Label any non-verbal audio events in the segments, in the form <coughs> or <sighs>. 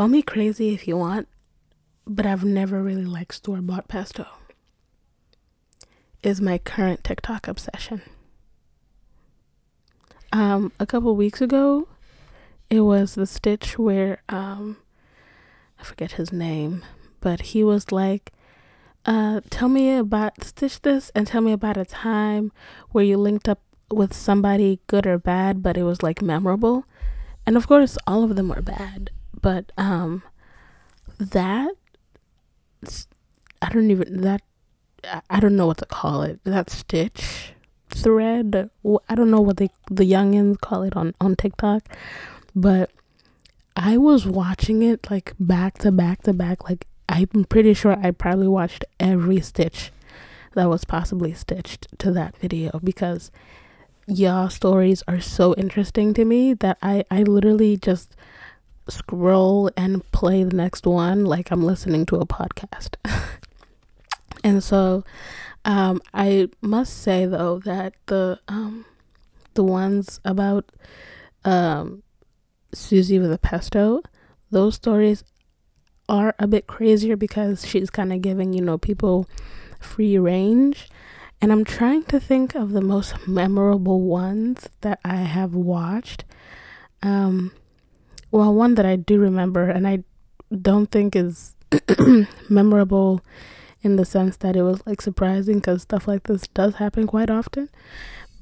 Call me crazy if you want, but I've never really liked store bought pesto. Is my current TikTok obsession. Um, a couple weeks ago, it was the stitch where um, I forget his name, but he was like, uh, "Tell me about stitch this and tell me about a time where you linked up with somebody, good or bad, but it was like memorable." And of course, all of them were bad but um that I don't even that I don't know what to call it. That stitch thread. I don't know what they the youngins call it on on TikTok, but I was watching it like back to back to back. Like I'm pretty sure I probably watched every stitch that was possibly stitched to that video because y'all stories are so interesting to me that I I literally just scroll and play the next one like I'm listening to a podcast. <laughs> and so um, I must say though that the um, the ones about um, Susie with a pesto, those stories are a bit crazier because she's kind of giving you know people free range. And I'm trying to think of the most memorable ones that I have watched. Um, well, one that I do remember, and I don't think is <clears throat> memorable in the sense that it was like surprising because stuff like this does happen quite often.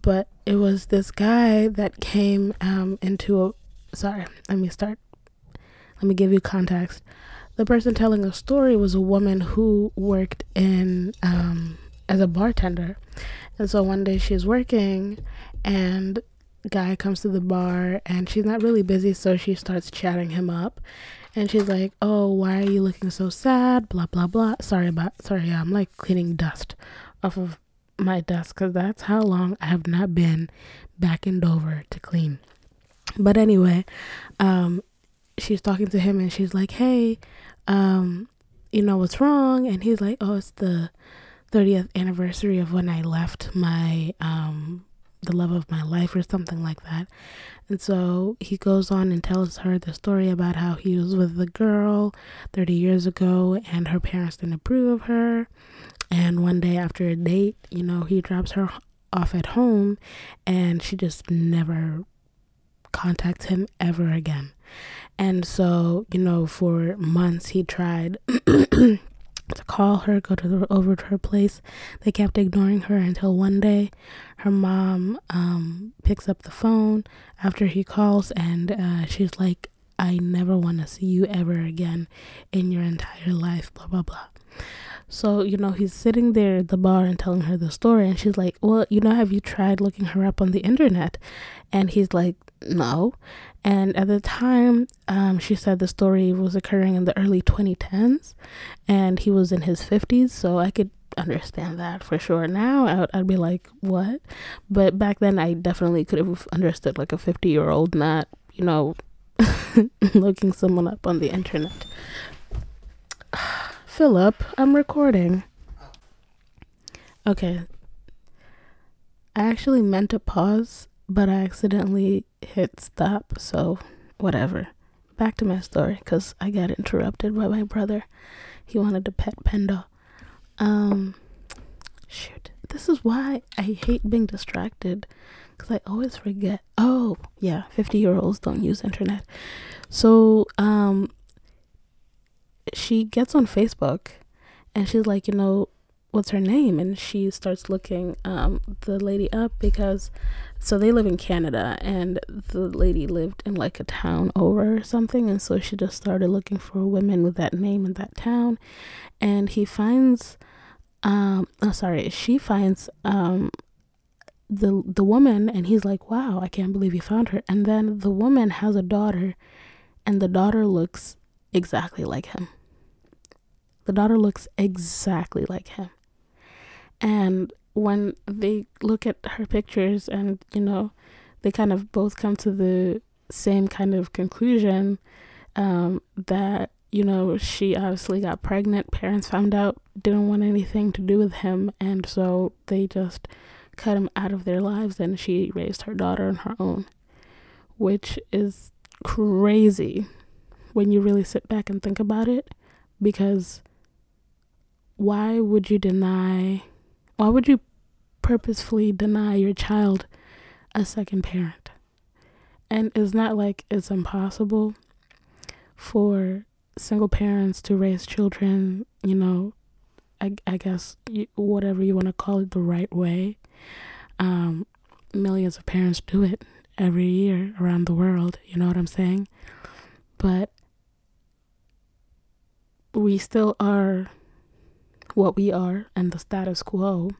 But it was this guy that came um, into a. Sorry, let me start. Let me give you context. The person telling a story was a woman who worked in um, as a bartender, and so one day she's working, and guy comes to the bar and she's not really busy, so she starts chatting him up. And she's like, "Oh, why are you looking so sad?" Blah blah blah. Sorry about sorry, I'm like cleaning dust off of my desk because that's how long I have not been back in Dover to clean. But anyway, um, she's talking to him and she's like, "Hey, um, you know what's wrong?" And he's like, "Oh, it's the 30th anniversary of when I left my um the love of my life or something like that. And so he goes on and tells her the story about how he was with a girl 30 years ago and her parents didn't approve of her. And one day after a date, you know, he drops her off at home and she just never contacts him ever again. And so, you know, for months he tried <clears throat> to call her, go to the, over to her place. They kept ignoring her until one day her mom um, picks up the phone after he calls and uh, she's like, I never want to see you ever again in your entire life, blah, blah, blah. So, you know, he's sitting there at the bar and telling her the story, and she's like, Well, you know, have you tried looking her up on the internet? And he's like, No. And at the time, um, she said the story was occurring in the early 2010s, and he was in his 50s, so I could understand that for sure. Now I'd, I'd be like, What? But back then, I definitely could have understood like a 50 year old, not, you know, <laughs> looking someone up on the internet. <sighs> Philip, I'm recording. Okay. I actually meant to pause, but I accidentally hit stop, so whatever. Back to my story, because I got interrupted by my brother. He wanted to pet Panda. Um, shoot. This is why I hate being distracted, because I always forget. Oh, yeah, 50 year olds don't use internet. So, um, she gets on Facebook and she's like, you know, what's her name? And she starts looking um, the lady up because so they live in Canada and the lady lived in like a town over or something. And so she just started looking for women with that name in that town. And he finds, um, oh, sorry, she finds um, the the woman and he's like wow i can't believe you found her and then the woman has a daughter and the daughter looks exactly like him the daughter looks exactly like him. And when they look at her pictures and, you know, they kind of both come to the same kind of conclusion um, that, you know, she obviously got pregnant. Parents found out, didn't want anything to do with him. And so they just cut him out of their lives and she raised her daughter on her own, which is crazy when you really sit back and think about it because why would you deny why would you purposefully deny your child a second parent? And it's not like it's impossible for single parents to raise children you know i, I guess whatever you want to call it the right way? Um, millions of parents do it every year around the world you know what i'm saying? But we still are what we are and the status quo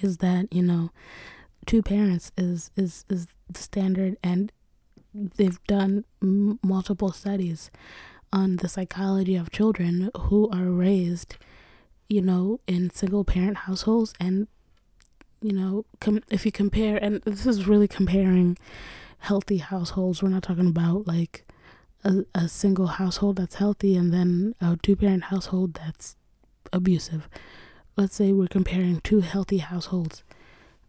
is that you know two parents is is is the standard and they've done m- multiple studies on the psychology of children who are raised you know in single parent households and you know com- if you compare and this is really comparing healthy households we're not talking about like a, a single household that's healthy and then a two parent household that's abusive. Let's say we're comparing two healthy households.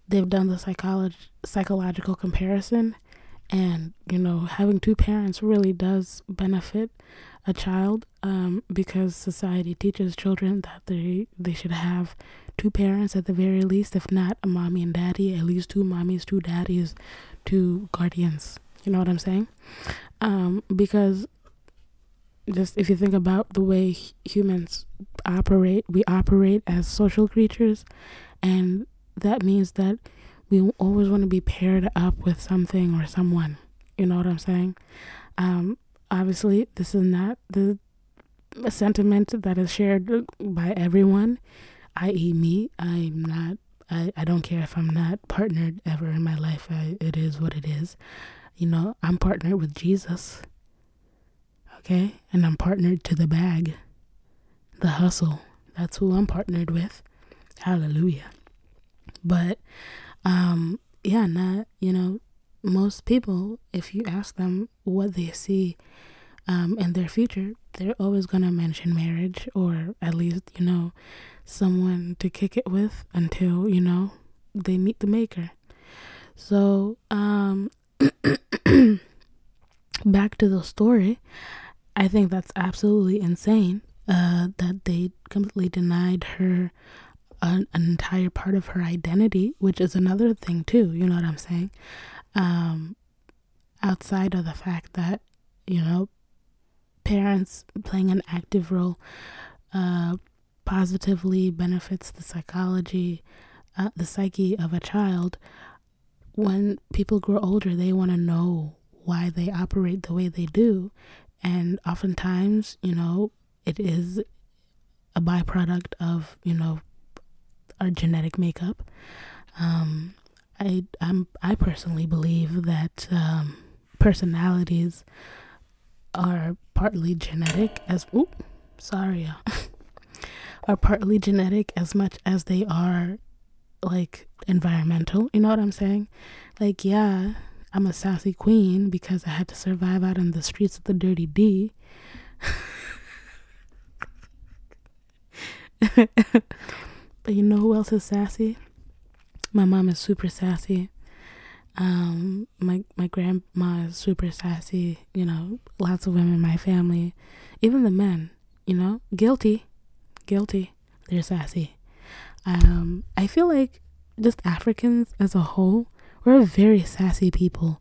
They've done the psychology psychological comparison and you know having two parents really does benefit a child um, because society teaches children that they they should have two parents at the very least if not a mommy and daddy at least two mommies two daddies two guardians you know what i'm saying um, because just if you think about the way humans operate, we operate as social creatures, and that means that we always want to be paired up with something or someone. You know what I'm saying? Um, obviously, this is not the sentiment that is shared by everyone, i.e., me. I'm not. I, I don't care if I'm not partnered ever in my life. I, it is what it is. You know, I'm partnered with Jesus. Okay? And I'm partnered to the bag, the hustle. That's who I'm partnered with. Hallelujah. But, um, yeah, not, you know, most people, if you ask them what they see um, in their future, they're always going to mention marriage or at least, you know, someone to kick it with until, you know, they meet the maker. So, um, <clears throat> back to the story, I think that's absolutely insane uh, that they completely denied her an, an, entire part of her identity, which is another thing, too. You know what I'm saying? Um, outside of the fact that, you know, parents playing an active role uh, positively benefits the psychology, uh, the psyche of a child when people grow older, they want to know why they operate the way they do. And oftentimes, you know, it is a byproduct of, you know, our genetic makeup. Um, I I'm I personally believe that um, personalities are partly genetic as ooh, sorry <laughs> are partly genetic as much as they are like environmental. You know what I'm saying? Like, yeah, I'm a sassy queen because I had to survive out in the streets of the dirty D. <laughs> but you know who else is sassy? My mom is super sassy. Um, my my grandma is super sassy. You know, lots of women in my family, even the men. You know, guilty, guilty. They're sassy. Um, I feel like just Africans as a whole, we're very sassy people.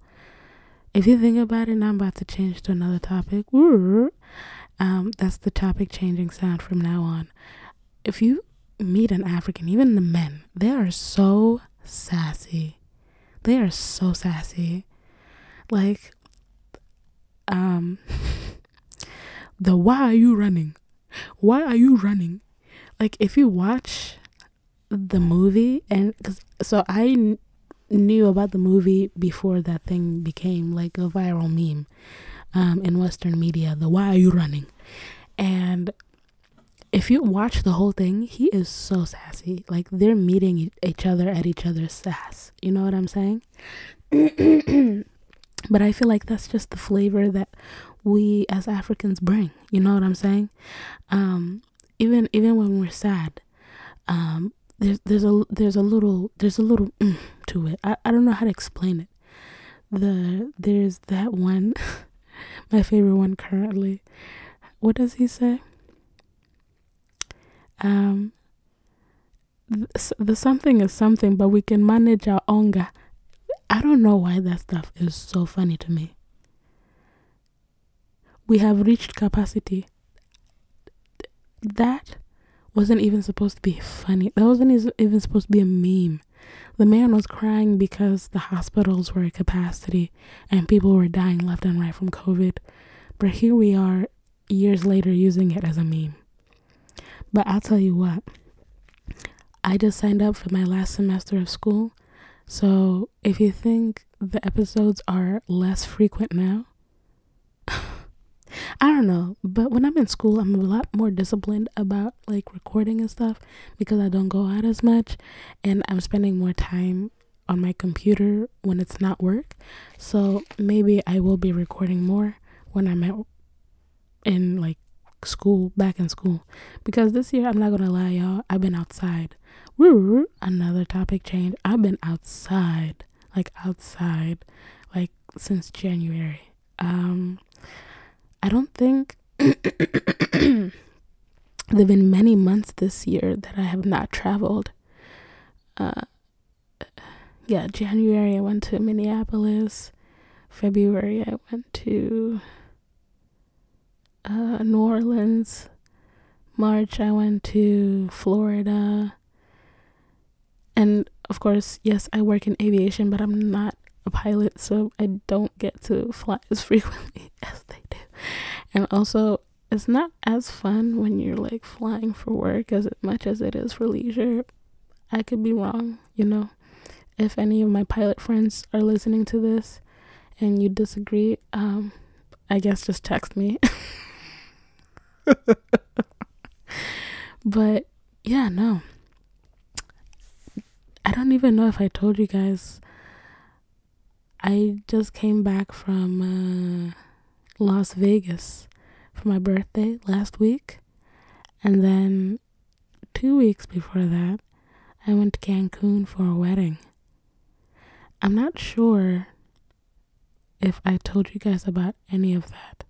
If you think about it, I'm about to change to another topic. Um, that's the topic changing sound from now on. If you meet an African, even the men, they are so sassy. They are so sassy. Like, um, <laughs> the why are you running? Why are you running? Like, if you watch the movie and cause, so I knew about the movie before that thing became like a viral meme um, in Western media. The why are you running? And if you watch the whole thing, he is so sassy. Like they're meeting each other at each other's sass. You know what I'm saying? <clears throat> but I feel like that's just the flavor that we as Africans bring. You know what I'm saying? Um, even even when we're sad, um, there's there's a there's a little there's a little mm, to it. I, I don't know how to explain it. The there's that one, <laughs> my favorite one currently. What does he say? Um, the, the something is something, but we can manage our anger. I don't know why that stuff is so funny to me. We have reached capacity. That wasn't even supposed to be funny. That wasn't even supposed to be a meme. The man was crying because the hospitals were at capacity and people were dying left and right from COVID. But here we are years later using it as a meme. But I'll tell you what, I just signed up for my last semester of school. So if you think the episodes are less frequent now, I don't know, but when I'm in school, I'm a lot more disciplined about like recording and stuff because I don't go out as much and I'm spending more time on my computer when it's not work. So maybe I will be recording more when I'm at in like school, back in school. Because this year, I'm not gonna lie, y'all, I've been outside. Woo, another topic change. I've been outside, like outside, like since January. Um, I don't think <clears throat> there've been many months this year that I have not traveled. Uh, yeah, January I went to Minneapolis. February I went to uh, New Orleans. March I went to Florida. And of course, yes, I work in aviation, but I'm not a pilot, so I don't get to fly as <laughs> frequently as they do. And also, it's not as fun when you're like flying for work as much as it is for leisure. I could be wrong, you know. If any of my pilot friends are listening to this and you disagree, um, I guess just text me. <laughs> but yeah, no. I don't even know if I told you guys. I just came back from uh, Las Vegas for my birthday last week. And then two weeks before that, I went to Cancun for a wedding. I'm not sure if I told you guys about any of that.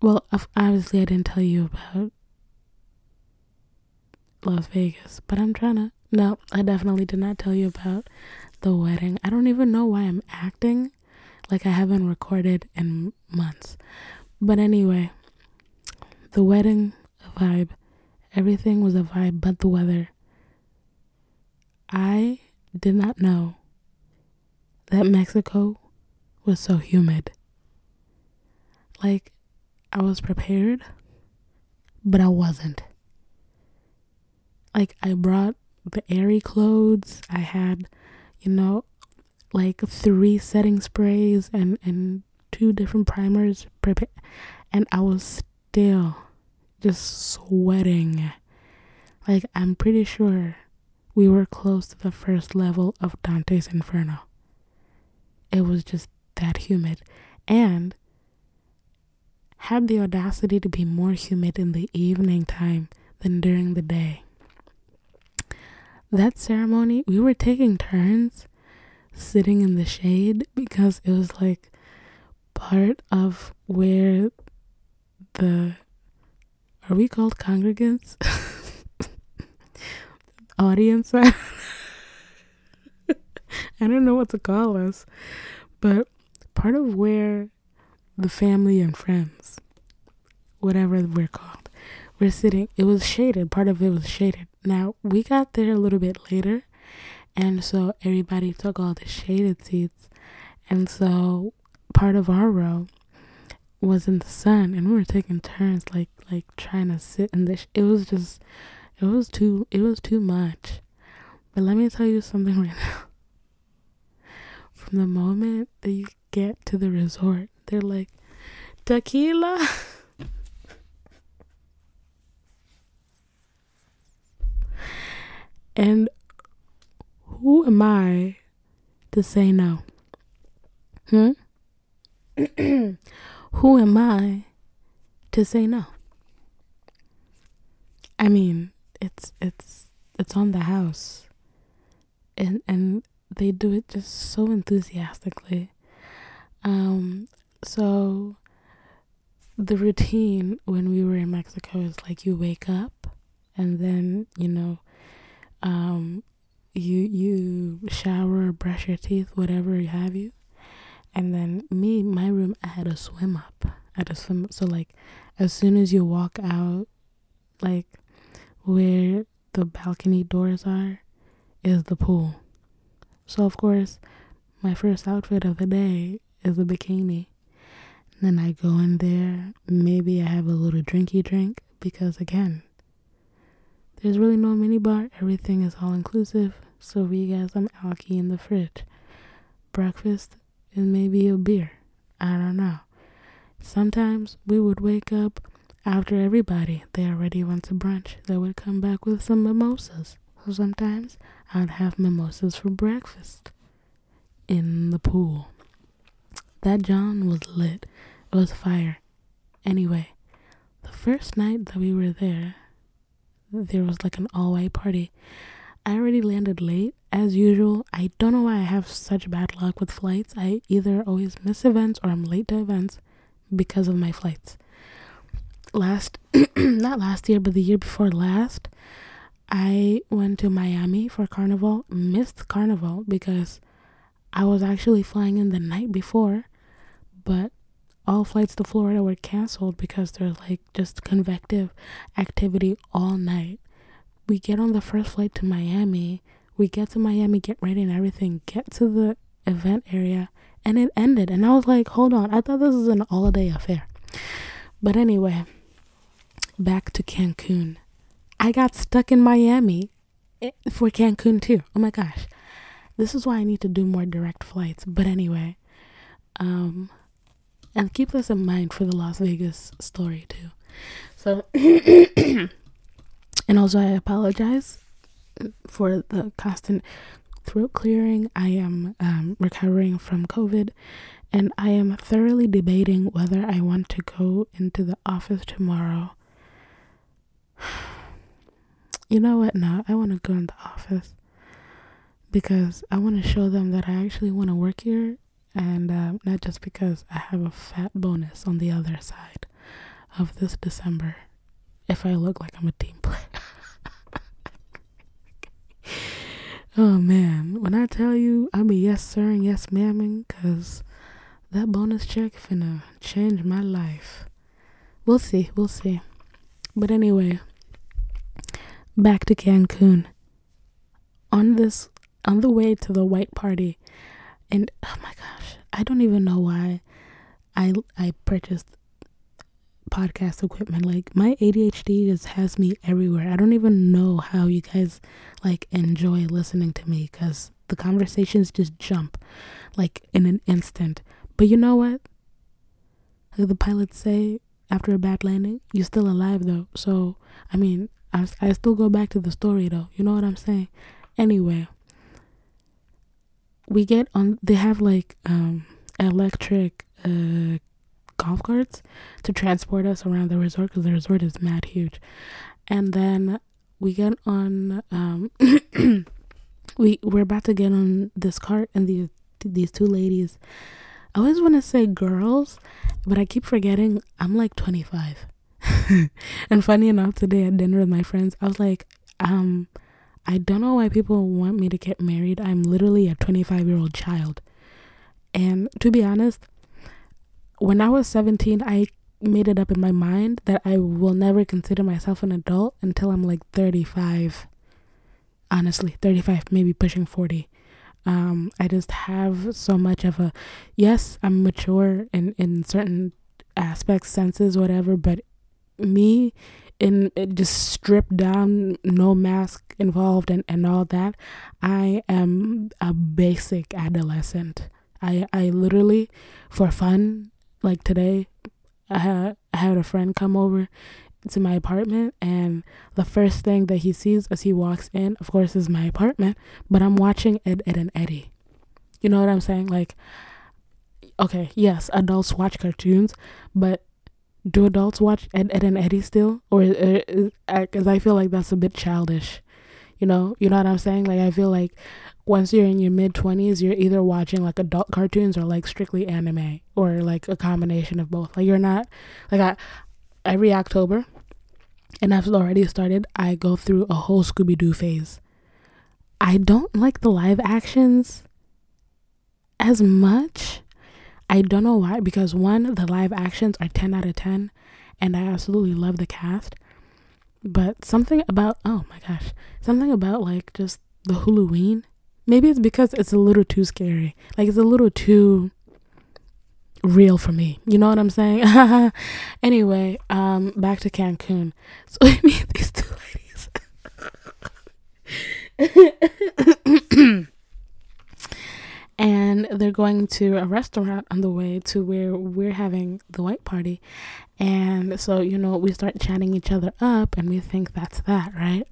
Well, obviously, I didn't tell you about Las Vegas, but I'm trying to. No, I definitely did not tell you about the wedding. I don't even know why I'm acting like I haven't recorded in months. But anyway, the wedding, vibe. Everything was a vibe but the weather. I did not know that Mexico was so humid. Like, I was prepared, but I wasn't. Like, I brought the airy clothes. I had, you know, like three setting sprays and and two different primers prepared and I was still just sweating. Like I'm pretty sure we were close to the first level of Dante's Inferno. It was just that humid and had the audacity to be more humid in the evening time than during the day. That ceremony, we were taking turns sitting in the shade because it was like part of where the are we called congregants? <laughs> Audience <laughs> i don't know what to call us but part of where the family and friends whatever we're called we're sitting it was shaded part of it was shaded now we got there a little bit later and so everybody took all the shaded seats. And so part of our row was in the sun and we were taking turns like like trying to sit in this it was just it was too it was too much. But let me tell you something <laughs> right now. From the moment that you get to the resort, they're like tequila <laughs> And who am I to say no? Hmm? <clears throat> who am I to say no? I mean, it's it's it's on the house. And and they do it just so enthusiastically. Um so the routine when we were in Mexico is like you wake up and then, you know, um you you shower, brush your teeth, whatever you have you. And then me, my room I had a swim up. I had a swim so like as soon as you walk out like where the balcony doors are is the pool. So of course my first outfit of the day is a bikini. Then I go in there, maybe I have a little drinky drink because again, there's really no mini bar. Everything is all inclusive. So we got some alky in the fridge. Breakfast is maybe a beer. I don't know. Sometimes we would wake up after everybody they already went to brunch. They would come back with some mimosas. So sometimes I'd have mimosas for breakfast in the pool. That John was lit. It was fire. Anyway, the first night that we were there, there was like an all white party. I already landed late as usual. I don't know why I have such bad luck with flights. I either always miss events or I'm late to events because of my flights. Last, <clears throat> not last year, but the year before last, I went to Miami for carnival, missed carnival because I was actually flying in the night before but all flights to Florida were canceled because there's like just convective activity all night. We get on the first flight to Miami. We get to Miami, get ready and everything, get to the event area, and it ended. And I was like, hold on, I thought this was an all day affair. But anyway, back to Cancun. I got stuck in Miami eh, for Cancun too. Oh my gosh. This is why I need to do more direct flights. But anyway, um, and keep this in mind for the Las Vegas story too. So, <coughs> and also I apologize for the constant throat clearing. I am um, recovering from COVID, and I am thoroughly debating whether I want to go into the office tomorrow. <sighs> You know what? No, I want to go in the office because I want to show them that I actually want to work here and uh, not just because I have a fat bonus on the other side of this December if I look like I'm a team player. <laughs> oh man, when I tell you I be yes sir and yes ma'aming, cause that bonus check finna change my life. We'll see, we'll see. But anyway, back to Cancun. On this, on the way to the white party, and oh my gosh, I don't even know why I I purchased podcast equipment. Like my ADHD just has me everywhere. I don't even know how you guys like enjoy listening to me cuz the conversations just jump like in an instant. But you know what? Like the pilots say after a bad landing, you're still alive though. So, I mean, I I still go back to the story though. You know what I'm saying? Anyway, we get on they have like um electric uh golf carts to transport us around the resort because the resort is mad huge. And then we get on um <coughs> we we're about to get on this cart and these these two ladies. I always want to say girls but i keep forgetting i'm like 25 <laughs> and funny enough today at dinner with my friends i was like um I don't know why people want me to get married. I'm literally a 25 year old child. And to be honest, when I was 17, I made it up in my mind that I will never consider myself an adult until I'm like 35. Honestly, 35, maybe pushing 40. Um, I just have so much of a yes, I'm mature in, in certain aspects, senses, whatever, but me in just stripped down, no mask involved, and, and all that, I am a basic adolescent. I I literally, for fun, like today, I had I had a friend come over, to my apartment and the first thing that he sees as he walks in, of course, is my apartment, but I'm watching Ed, Edd and Eddy. You know what I'm saying? Like, okay, yes, adults watch cartoons, but do adults watch Ed, Edd and Eddy still? Or, uh, uh, because I feel like that's a bit childish. You know, you know what I'm saying? Like, I feel like once you're in your mid 20s, you're either watching like adult cartoons or like strictly anime or like a combination of both. Like, you're not, like, I, every October, and I've already started, I go through a whole Scooby Doo phase. I don't like the live actions as much. I don't know why, because one, the live actions are 10 out of 10, and I absolutely love the cast. But something about, oh my gosh, something about like just the Halloween. Maybe it's because it's a little too scary. Like it's a little too real for me. You know what I'm saying? anyway, um, back to Cancun. So I meet these two ladies. And they're going to a restaurant on the way to where we're having the white party. And so, you know, we start chatting each other up and we think that's that, right?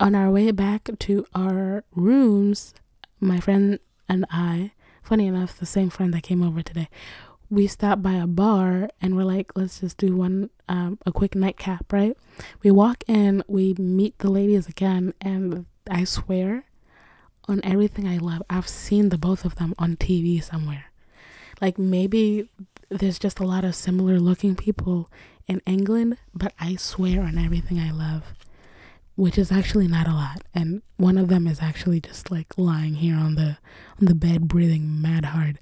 On our way back to our rooms, my friend and I funny enough, the same friend that came over today, we stopped by a bar and we're like, let's just do one, um, a quick nightcap, right? We walk in, we meet the ladies again, and I swear on everything I love, I've seen the both of them on TV somewhere. Like maybe there's just a lot of similar looking people in England, but I swear on everything I love which is actually not a lot. And one of them is actually just like lying here on the on the bed breathing mad hard.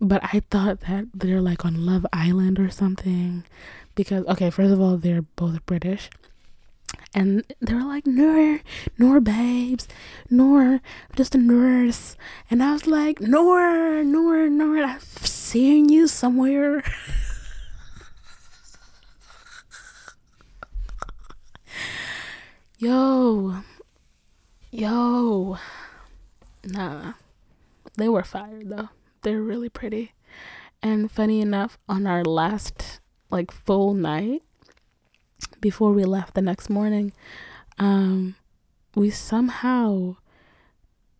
But i thought that they're like on love island or something because okay first of all they're both british and they're like Noor, Noor babes, Noor, just a nurse. And I was like, Noor, Noor, Noor, I've seen you somewhere. <laughs> Yo, yo, nah, they were fired though. They're really pretty. And funny enough, on our last like full night before we left the next morning, um, we somehow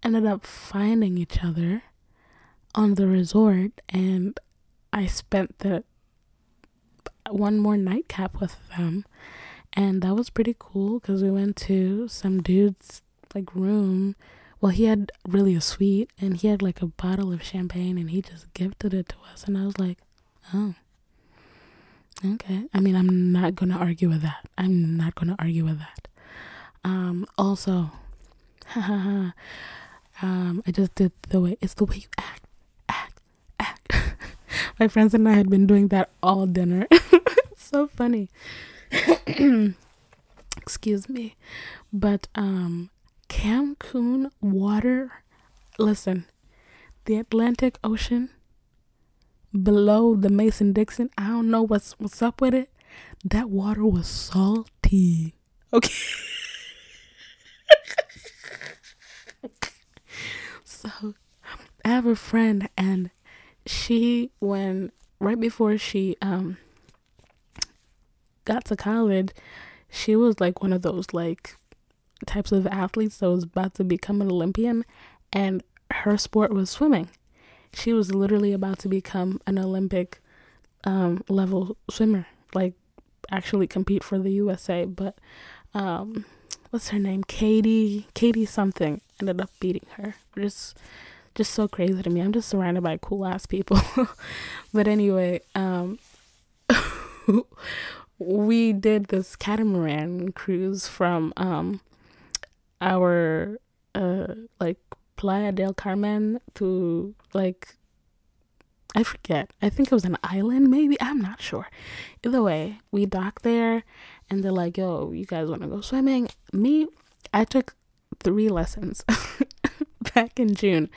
ended up finding each other on the resort and I spent the one more nightcap with them and that was pretty cool because we went to some dude's like room. Well he had really a suite and he had like a bottle of champagne and he just gifted it to us and i was like oh okay. I mean i'm not gonna argue with that. I'm not gonna argue with that. Um also <laughs> um i just did the way it's the way you act act act. <laughs> My friends and i had been doing that all dinner. <laughs> So funny. <coughs> Excuse me. But um cancun water listen the atlantic ocean below the mason-dixon i don't know what's what's up with it. That water was salty. Okay. <laughs> So i have a friend and she when right before she um got to college, she was like one of those like types of athletes that was about to become an Olympian and her sport was swimming. She was literally about to become an Olympic um, level swimmer, like actually compete for the USA, but um, what's her name? Katie, Katie something ended up beating her. Just just so crazy to me. I'm just surrounded by cool ass people. <laughs> but anyway, um <laughs> we did this catamaran cruise from um our uh like Playa del Carmen to like I forget. I think it was an island maybe. I'm not sure. Either way, we docked there and they're like, "Yo, you guys want to go swimming?" Me, I took 3 lessons <laughs> back in June.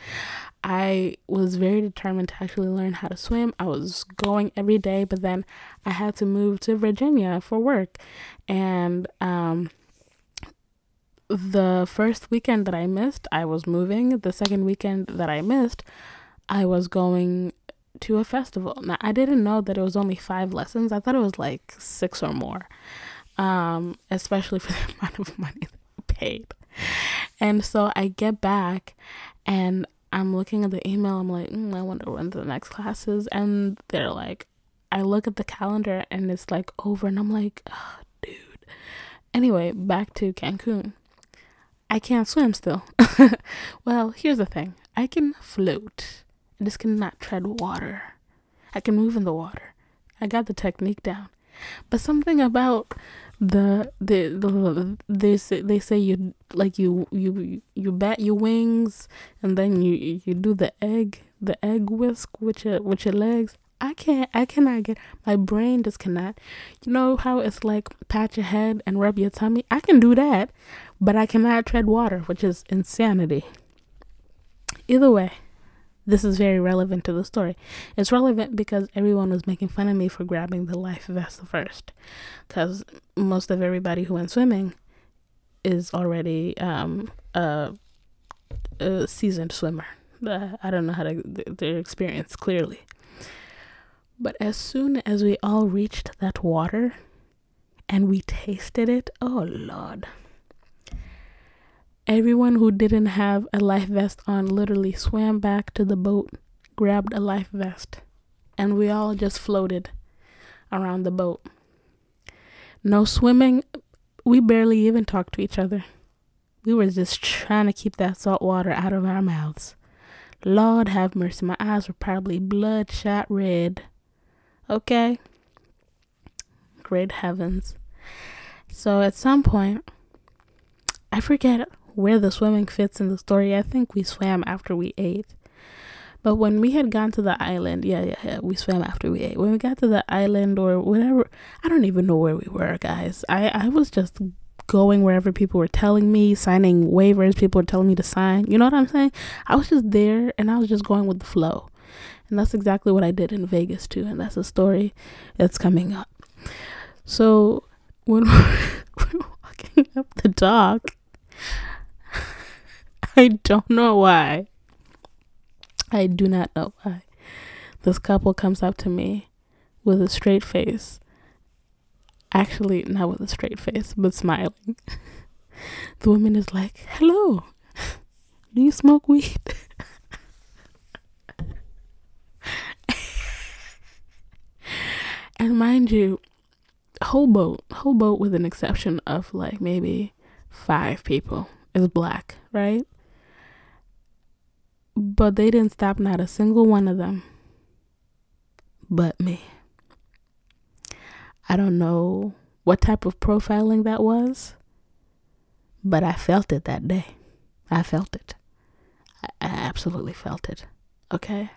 I was very determined to actually learn how to swim. I was going every day, but then I had to move to Virginia for work. And um, the first weekend that I missed, I was moving. The second weekend that I missed, I was going to a festival. Now I didn't know that it was only five lessons. I thought it was like six or more. Um, especially for <laughs> the amount of money paid. And so I get back and I'm looking at the email. I'm like, mm, I wonder when the next class is. And they're like, I look at the calendar and it's like over. And I'm like, oh, dude. Anyway, back to Cancun. I can't swim still. <laughs> well, here's the thing I can float, I just cannot tread water. I can move in the water. I got the technique down. But something about the the, the they say they say you like you you you bat your wings and then you you do the egg the egg whisk with your with your legs. I can't I cannot get my brain just cannot. You know how it's like pat your head and rub your tummy? I can do that, but I cannot tread water, which is insanity. Either way, this is very relevant to the story. It's relevant because everyone was making fun of me for grabbing the life vest first. Because most of everybody who went swimming is already um, a, a seasoned swimmer. Uh, I don't know how to, their experience clearly. But as soon as we all reached that water and we tasted it, oh Lord. Everyone who didn't have a life vest on literally swam back to the boat, grabbed a life vest, and we all just floated around the boat. No swimming. We barely even talked to each other. We were just trying to keep that salt water out of our mouths. Lord have mercy, my eyes were probably bloodshot red. Okay? Great heavens. So at some point, I forget where the swimming fits in the story. I think we swam after we ate. But when we had gone to the island, yeah, yeah, yeah, we swam after we ate. When we got to the island or whatever, I don't even know where we were, guys. I, I was just going wherever people were telling me, signing waivers, people were telling me to sign. You know what I'm saying? I was just there and I was just going with the flow. And that's exactly what I did in Vegas too. And that's a story that's coming up. So when <laughs> we're walking up the dock, <laughs> I don't know why. I do not know why. This couple comes up to me with a straight face. Actually, not with a straight face, but smiling. <laughs> The woman is like, Hello, do you smoke weed? <laughs> and mind you, whole boat, whole boat with an exception of like maybe five people is black, right? But they didn't stop not a single one of them but me. I don't know what type of profiling that was, but I felt it that day. I felt it. I, I absolutely felt it. Okay?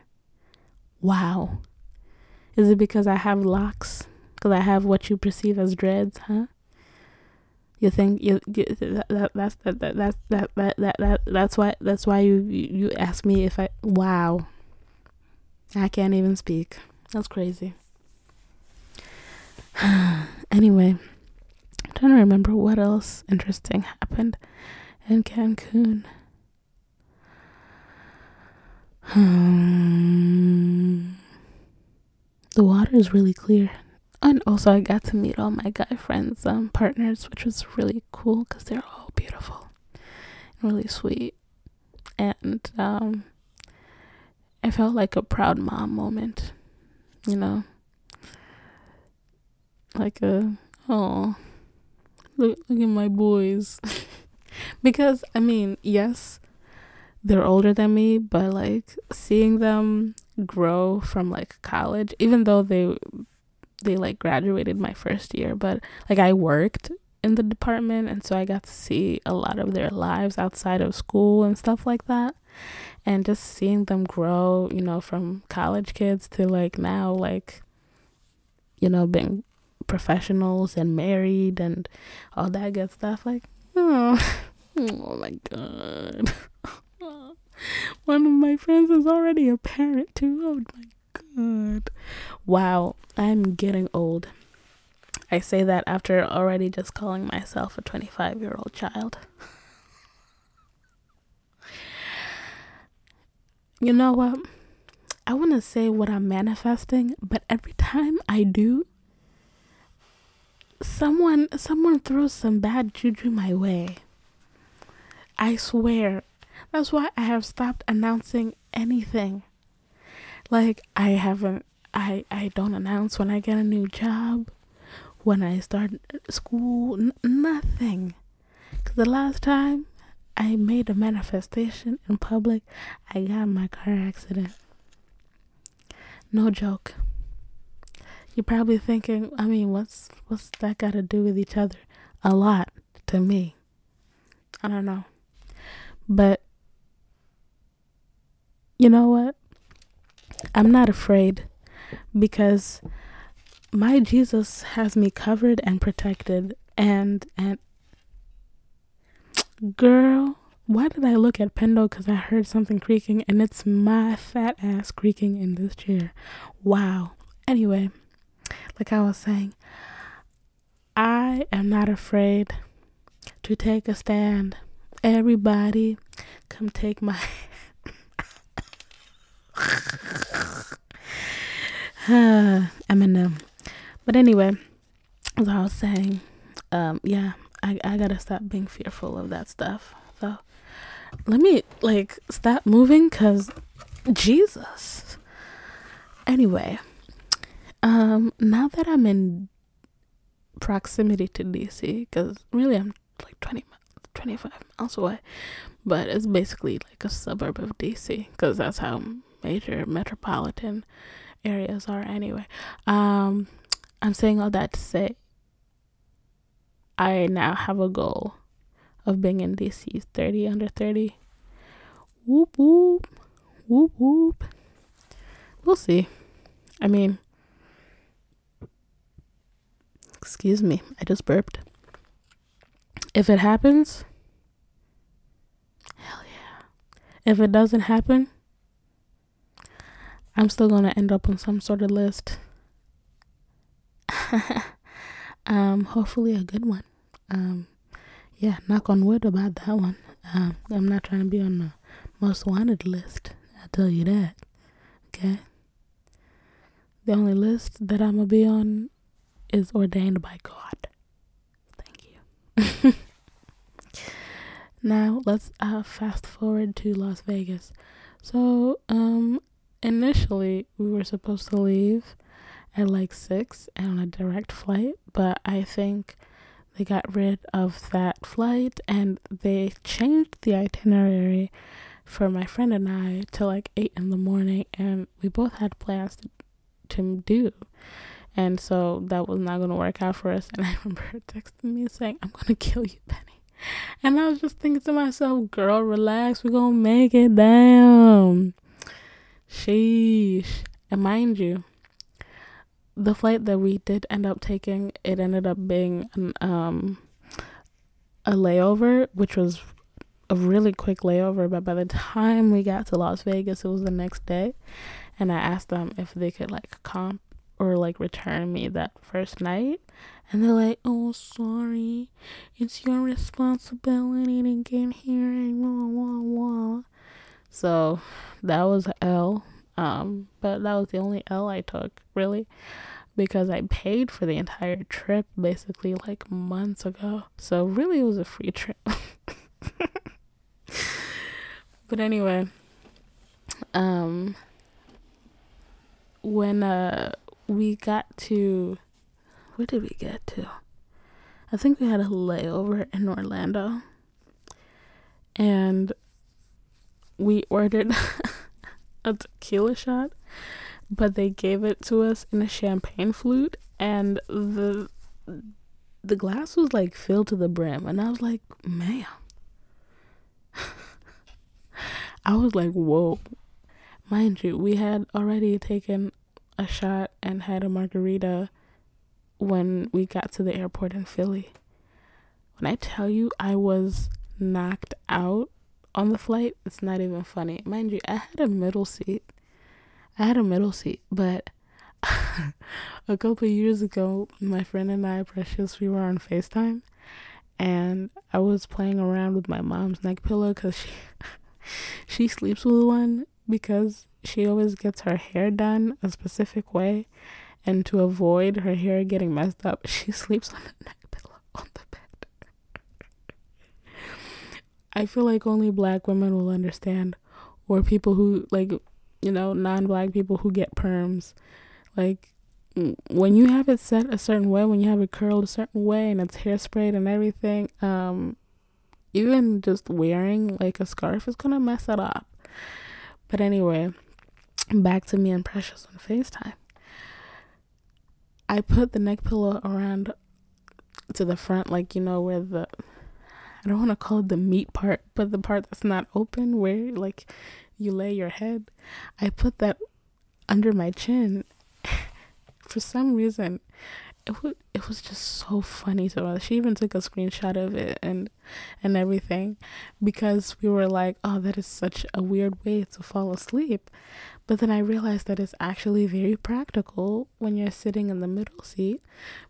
Wow. Is it because I have locks? Because I have what you perceive as dreads, huh? You think you, you that, that that's that, that that, that that that that's why that's why you you ask me if I wow. I can't even speak. That's crazy. <sighs> Anyway I'm trying to remember what else interesting happened in Cancun. Um, the water is really clear and also I got to meet all my guy friends, um, partners, which was really cool because they're all beautiful, and really sweet, and um, I felt like a proud mom moment, you know, like a oh, look look at my boys, <laughs> because I mean yes, they're older than me, but like seeing them grow from like college, even though they they like graduated my first year, but like I worked in the department and so I got to see a lot of their lives outside of school and stuff like that. And just seeing them grow, you know, from college kids to like now like you know, being professionals and married and all that good stuff like oh, <laughs> oh my god. <laughs> One of my friends is already a parent too. Oh my god. Wow, I'm getting old. I say that after already just calling myself a 25 year old child. You know what? I want to say what I'm manifesting, but every time I do, someone someone throws some bad juju my way. I swear. That's why I have stopped announcing anything. Like I haven't I I don't announce when I get a new job, when I start school, n- nothing. Cuz the last time I made a manifestation in public, I got my car accident. No joke. You're probably thinking, I mean, what's what's that got to do with each other? A lot to me. I don't know. But you know what? I'm not afraid because my Jesus has me covered and protected and and girl, why did I look at Pendo cuz I heard something creaking and it's my fat ass creaking in this chair. Wow. Anyway, like I was saying, I am not afraid to take a stand. Everybody, come take my. <laughs> <sighs> Eminem. But anyway, as I was saying, um, yeah, I, I gotta stop being fearful of that stuff. So let me like stop moving because Jesus. Anyway, um, now that I'm in proximity to DC, because really I'm like 20, 25 miles away, but it's basically like a suburb of DC, because that's how major metropolitan areas are anyway. Um, I'm saying all that to say I now have a goal of being in DC 30 under 30. Whoop whoop. Whoop whoop. We'll see. I mean, excuse me, I just burped. If it happens, hell yeah. If it doesn't happen, I'm still going to end up on some sort of list. <laughs> um, hopefully a good one. Um, yeah, knock on wood about that one. Um, I'm not trying to be on the most wanted list. I tell you that. Okay. The only list that I'm gonna be on is ordained by God. Thank you. <laughs> now let's uh, fast forward to Las Vegas. So, um, initially we were supposed to leave at like six and on a direct flight, but I think they got rid of that flight and they changed the itinerary for my friend and I to like eight in the morning, and we both had plans to to do. And so that was not going to work out for us. And I <laughs> remember texting me saying, I'm going to kill you, Penny. And I was just thinking to myself, girl, relax. We're going to make it down. Sheesh. And mind you, the flight that we did end up taking, it ended up being an, um, a layover, which was a really quick layover. But by the time we got to Las Vegas, it was the next day and I asked them if they could like comp or like return me that first night. And they're like, oh, sorry, it's your responsibility to get here and blah, blah, blah. So that was L. Um, but that was the only L I took, really, because I paid for the entire trip basically like months ago. So really, it was a free trip. <laughs> but anyway, um, when uh we got to where did we get to? I think we had a layover in Orlando. And we ordered <laughs> a tequila shot, but they gave it to us in a champagne flute and the the glass was like filled to the brim and I was like, "Man." <laughs> I was like, "Whoa, Mind you, we had already taken a shot and had a margarita when we got to the airport in Philly. When I tell you I was knocked out on the flight, it's not even funny. Mind you, I had a middle seat. I had a middle seat, but <laughs> a couple years ago, my friend and I, Precious, we were on FaceTime and I was playing around with my mom's neck pillow because she <laughs> she sleeps with one because she always gets her hair done a specific way, and to avoid her hair getting messed up, she <laughs> sleeps on the neck pillow on the bed. I feel like only black women will understand, or people who like, you know, non-black people who get perms, like when you have it set a certain way, when you have it curled a certain way, and it's hairsprayed and everything, um, even just wearing like a scarf is gonna mess it up. But anyway, back to me and Precious on FaceTime. I put the neck pillow around to the front, like you know where the I don't want to call it the meat part, but the part that's not open where like you lay your head. I put that under my chin. <laughs> For some reason, it was it was just so funny to us. She even took a screenshot of it and and everything because we were like, "Oh, that is such a weird way to fall asleep." But then I realized that it's actually very practical when you're sitting in the middle seat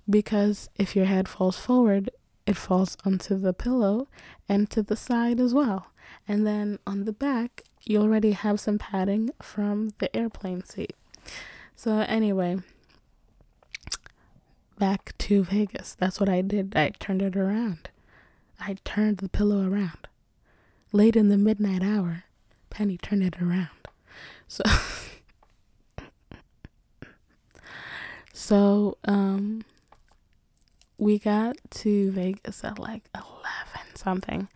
because if your head falls forward, it falls onto the pillow and to the side as well. And then on the back, you already have some padding from the airplane seat. So anyway, back to Vegas. That's what I did. I turned it around. I turned the pillow around. Late in the midnight hour, Penny turned it around. So <laughs> So um we got to Vegas at like 11 something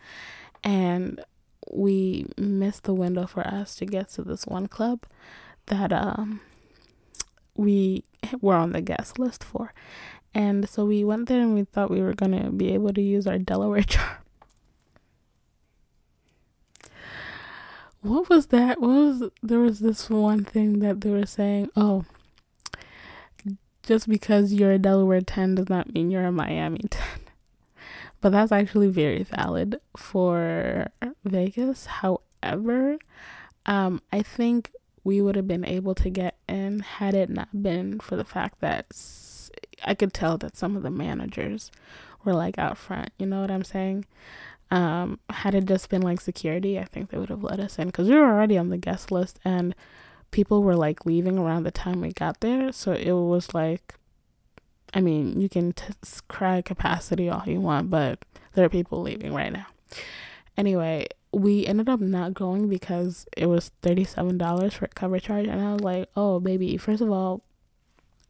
and we missed the window for us to get to this one club that um we <laughs> were on the guest list for. And so we went there and we thought we were going to be able to use our Delaware <laughs> charm. What was that? What was there was this one thing that they were saying, "Oh, just because you're a Delaware 10 does not mean you're a Miami <laughs> 10." But that's actually very valid for Vegas. However, um I think we would have been able to get in had it not been for the fact that I could tell that some of the managers were like out front. You know what I'm saying? Um, had it just been like security, I think they would have let us in because we were already on the guest list and people were like leaving around the time we got there. So it was like, I mean, you can t- cry capacity all you want, but there are people leaving right now. Anyway, we ended up not going because it was $37 for a cover charge and I was like, "Oh, baby, first of all,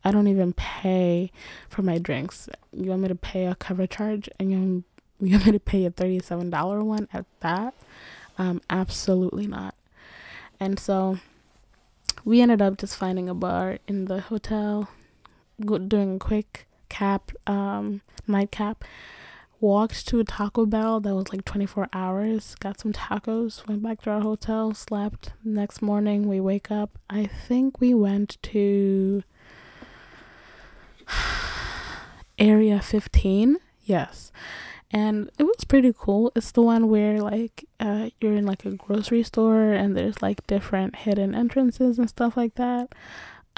I don't even pay for my drinks. You want me to pay a cover charge and you <laughs> want me to pay a $37 one at that? Um absolutely not." And so we ended up just finding a bar in the hotel, doing a quick cap um nightcap walked to a Taco Bell that was like 24 hours, got some tacos, went back to our hotel, slept. Next morning, we wake up. I think we went to <sighs> Area 15. Yes. And it was pretty cool. It's the one where like uh, you're in like a grocery store and there's like different hidden entrances and stuff like that.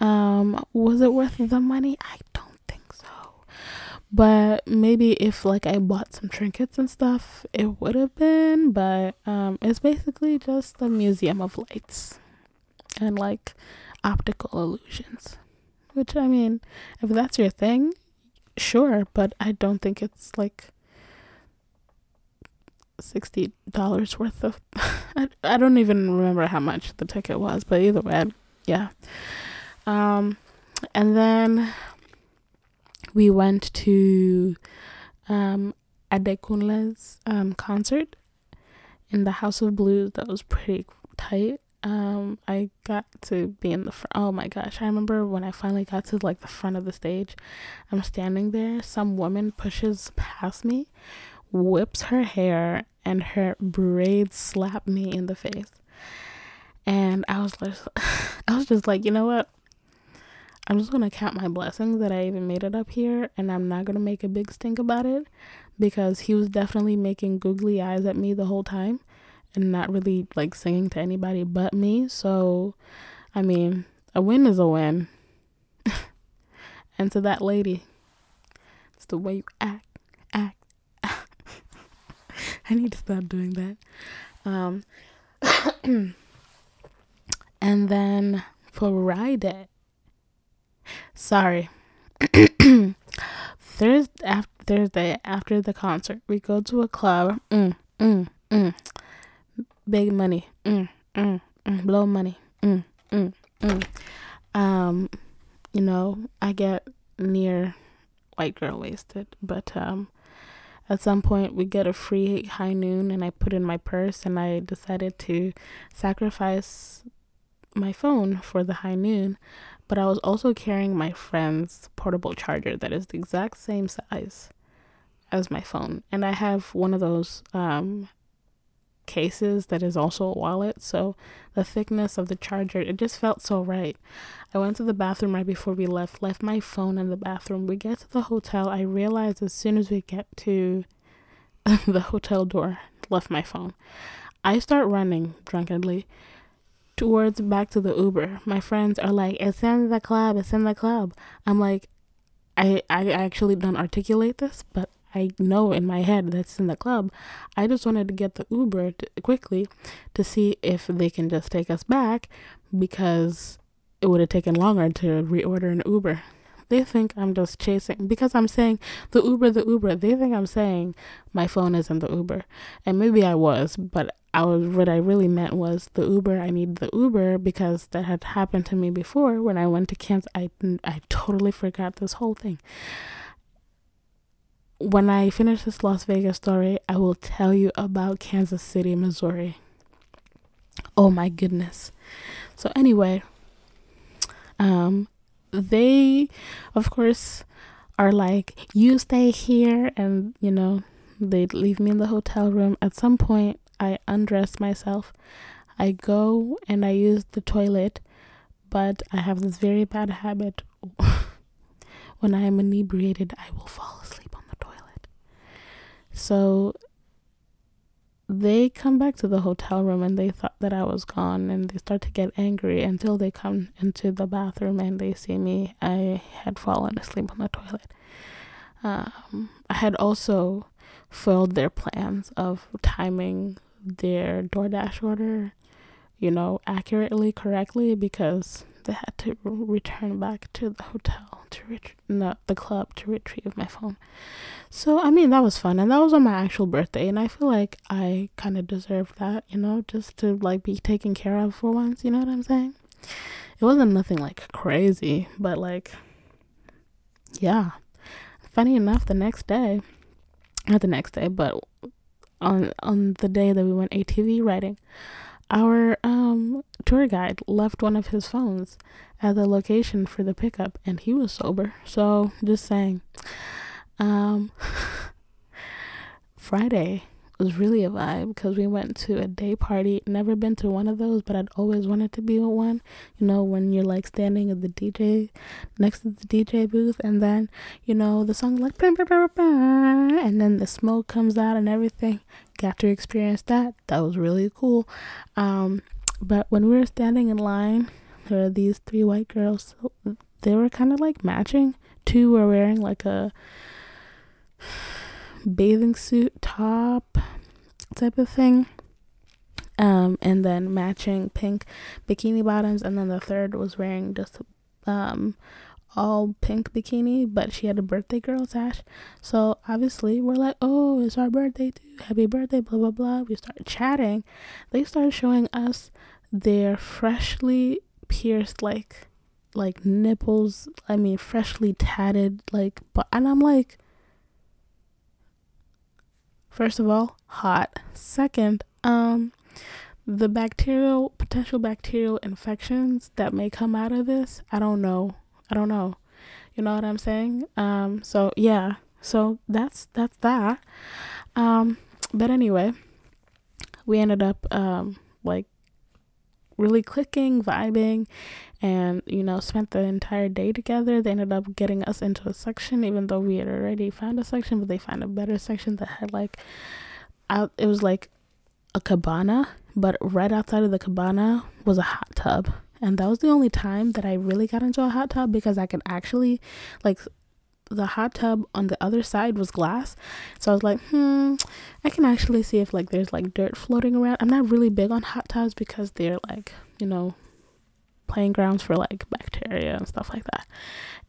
Um, was it worth the money? I don't think so. but maybe if like I bought some trinkets and stuff, it would have been. But um, it's basically just a museum of lights and like optical illusions. Which I mean, if that's your thing, sure. But I don't think it's like sixty dollars worth of. <laughs> I I don't even remember how much the ticket was, but either way, yeah. Um, and then we went to um, Adekunle's um, concert in the House of Blues. That was pretty tight. Um, I got to be in the front. Oh my gosh! I remember when I finally got to like the front of the stage. I'm standing there. Some woman pushes past me, whips her hair, and her braids slap me in the face. And I was just, <laughs> I was just like, you know what? I'm just gonna count my blessings that I even made it up here, and I'm not gonna make a big stink about it because he was definitely making googly eyes at me the whole time and not really like singing to anybody but me. So, I mean, a win is a win. <laughs> and to that lady, it's the way you act. <laughs> I need to stop doing that. Um, <coughs> And then Friday, sorry, <coughs> Thursday after, Thursday after the concert, we go to a club. Mm, mm, mm. Big money. Mm, mm, mm. Blow money. Mm, mm, mm. Um, you know, I get near white girl wasted, but um, at some point we get a free high noon, and I put in my purse, and I decided to sacrifice my phone for the high noon. But I was also carrying my friend's portable charger that is the exact same size as my phone, and I have one of those um cases that is also a wallet. So the thickness of the charger, it just felt so right. I went to the bathroom right before we left, left my phone in the bathroom. We get to the hotel. I realized as soon as we get to <laughs> the hotel door, left my phone. I start running drunkenly towards back to the Uber. My friends are like, "It's in the club. It's in the club." I'm like, I I actually don't articulate this, but I know in my head that's in the club. I just wanted to get the Uber to, quickly to see if they can just take us back because it would have taken longer to reorder an Uber. They think I'm just chasing because I'm saying the Uber, the Uber. They think I'm saying my phone is in the Uber, and maybe I was, but I was what I really meant was the Uber. I need the Uber because that had happened to me before when I went to Kansas. I I totally forgot this whole thing when I finish this Las Vegas story, I will tell you about Kansas City, Missouri. Oh my goodness. So anyway, um they of course are like you stay here and you know they leave me in the hotel room at some point i undress myself i go and i use the toilet but i have this very bad habit <laughs> when i am inebriated i will fall asleep so they come back to the hotel room and they thought that I was gone and they start to get angry until they come into the bathroom and they see me. I had fallen asleep on the toilet. Um, I had also foiled their plans of timing their DoorDash order, you know, accurately, correctly, because they had to return back to the hotel to ret- not the club to retrieve my phone. So I mean that was fun and that was on my actual birthday and I feel like I kind of deserved that, you know, just to like be taken care of for once, you know what I'm saying? It wasn't nothing like crazy, but like yeah. Funny enough, the next day, not the next day, but on on the day that we went ATV riding, our um, tour guide left one of his phones at the location for the pickup and he was sober. So, just saying. Um, <laughs> Friday was really a vibe because we went to a day party. Never been to one of those, but I'd always wanted to be at one. You know, when you're like standing at the DJ next to the DJ booth, and then you know the song like and then the smoke comes out and everything. Got to experience that. That was really cool. Um, but when we were standing in line, there were these three white girls. They were kind of like matching. Two were wearing like a bathing suit top type of thing. Um, and then matching pink bikini bottoms, and then the third was wearing just um all pink bikini, but she had a birthday girl sash. So obviously we're like, oh, it's our birthday too. Happy birthday, blah blah blah. We start chatting. They started showing us their freshly pierced like like nipples. I mean freshly tatted like but and I'm like First of all, hot. Second, um, the bacterial potential bacterial infections that may come out of this, I don't know. I don't know. You know what I'm saying? Um, so yeah. So that's that's that. Um, but anyway, we ended up um like really clicking, vibing, and you know spent the entire day together they ended up getting us into a section even though we had already found a section but they found a better section that had like out it was like a cabana but right outside of the cabana was a hot tub and that was the only time that i really got into a hot tub because i could actually like the hot tub on the other side was glass so i was like hmm i can actually see if like there's like dirt floating around i'm not really big on hot tubs because they're like you know playing grounds for like bacteria and stuff like that.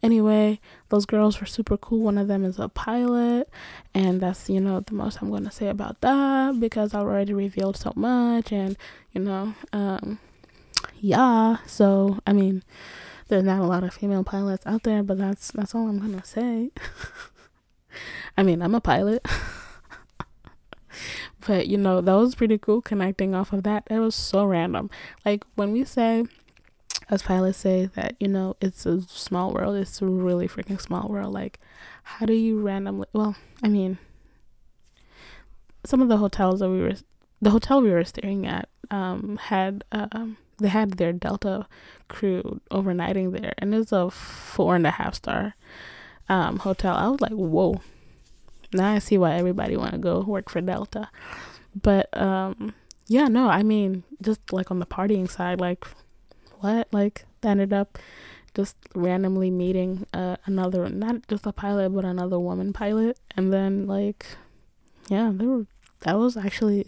Anyway, those girls were super cool. One of them is a pilot, and that's you know the most I'm going to say about that because I already revealed so much, and you know, um, yeah. So I mean, there's not a lot of female pilots out there, but that's that's all I'm gonna say. <laughs> I mean, I'm a pilot. <laughs> but you know, that was pretty cool connecting off of that. It was so random. Like when we say as pilots say that, you know, it's a small world, it's a really freaking small world. Like how do you randomly well, I mean some of the hotels that we were the hotel we were staying at um had um they had their Delta crew overnighting there and it's a four and a half star um hotel. I was like, whoa, now I see why everybody want to go work for Delta. But um yeah, no, I mean just like on the partying side, like what? Like ended up just randomly meeting uh, another not just a pilot but another woman pilot and then like yeah, there were that was actually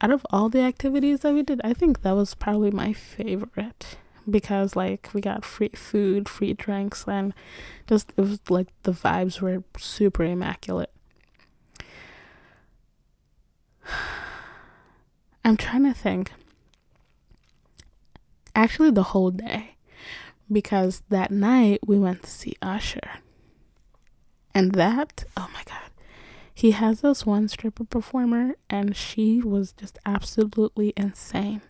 out of all the activities that we did, I think that was probably my favorite because like we got free food, free drinks, and just it was like the vibes were super immaculate. <sighs> I'm trying to think. Actually, the whole day, because that night we went to see Usher, and that oh my god, he has this one stripper performer, and she was just absolutely insane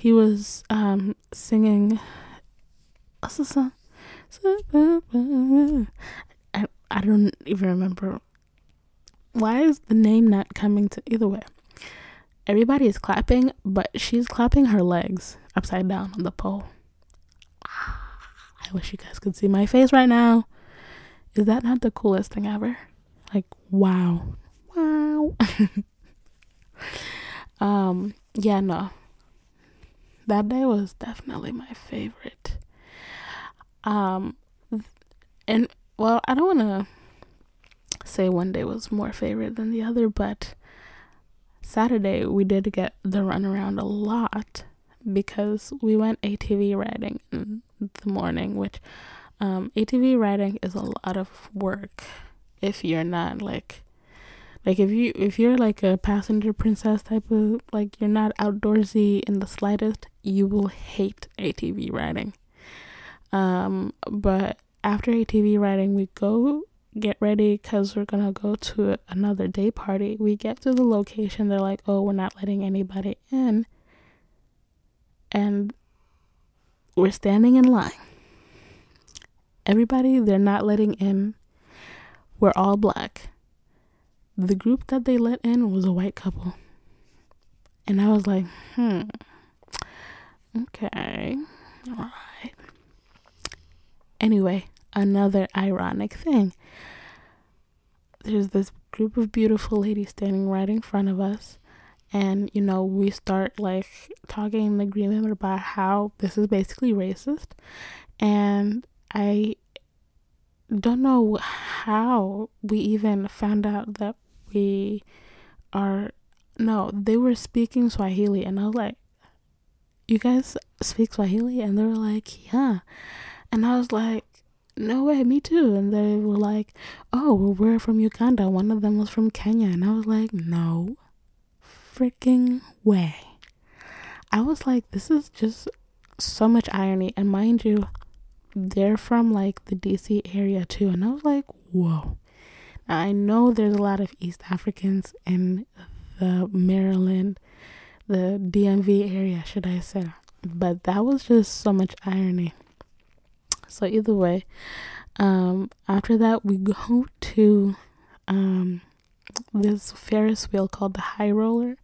he was um, singing. I, I don't even remember. Why is the name not coming to either way? Everybody is clapping, but she's clapping her legs upside down on the pole. I wish you guys could see my face right now. Is that not the coolest thing ever? Like, wow. Wow. <laughs> um, yeah, no that day was definitely my favorite. Um, and well, I don't want to say one day was more favorite than the other, but Saturday we did get the run around a lot because we went ATV riding in the morning, which um, ATV riding is a lot of work if you're not like like if you if you're like a passenger princess type of like you're not outdoorsy in the slightest, you will hate ATV riding. Um, but after ATV riding, we go get ready because we're gonna go to another day party. We get to the location, they're like, "Oh, we're not letting anybody in," and we're standing in line. Everybody they're not letting in. We're all black the group that they let in was a white couple. And I was like, hmm, okay, all right. Anyway, another ironic thing. There's this group of beautiful ladies standing right in front of us. And, you know, we start like talking in agreement about how this is basically racist. And I don't know how we even found out that we are no, they were speaking Swahili and I was like, You guys speak Swahili? And they were like, Yeah. And I was like, No way, me too. And they were like, Oh, well, we're from Uganda. One of them was from Kenya. And I was like, No freaking way. I was like, This is just so much irony. And mind you, they're from like the DC area too. And I was like, Whoa. Now, I know there's a lot of East Africans in the Maryland, the DMV area, should I say. But that was just so much irony. So either way, um, after that we go to um, this Ferris wheel called the High Roller,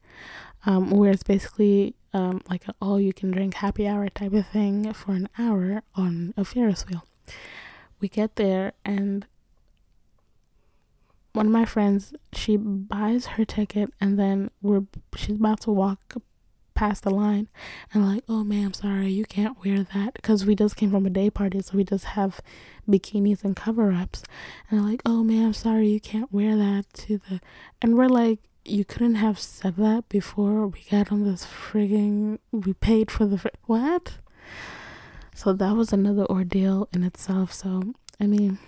um, where it's basically um, like an all you can drink happy hour type of thing for an hour on a Ferris wheel. We get there and one of my friends she buys her ticket and then we're she's about to walk past the line and like oh ma'am sorry you can't wear that because we just came from a day party so we just have bikinis and cover ups and like oh ma'am sorry you can't wear that to the and we're like you couldn't have said that before we got on this frigging. We paid for the. Fr- what? So that was another ordeal in itself. So, I mean,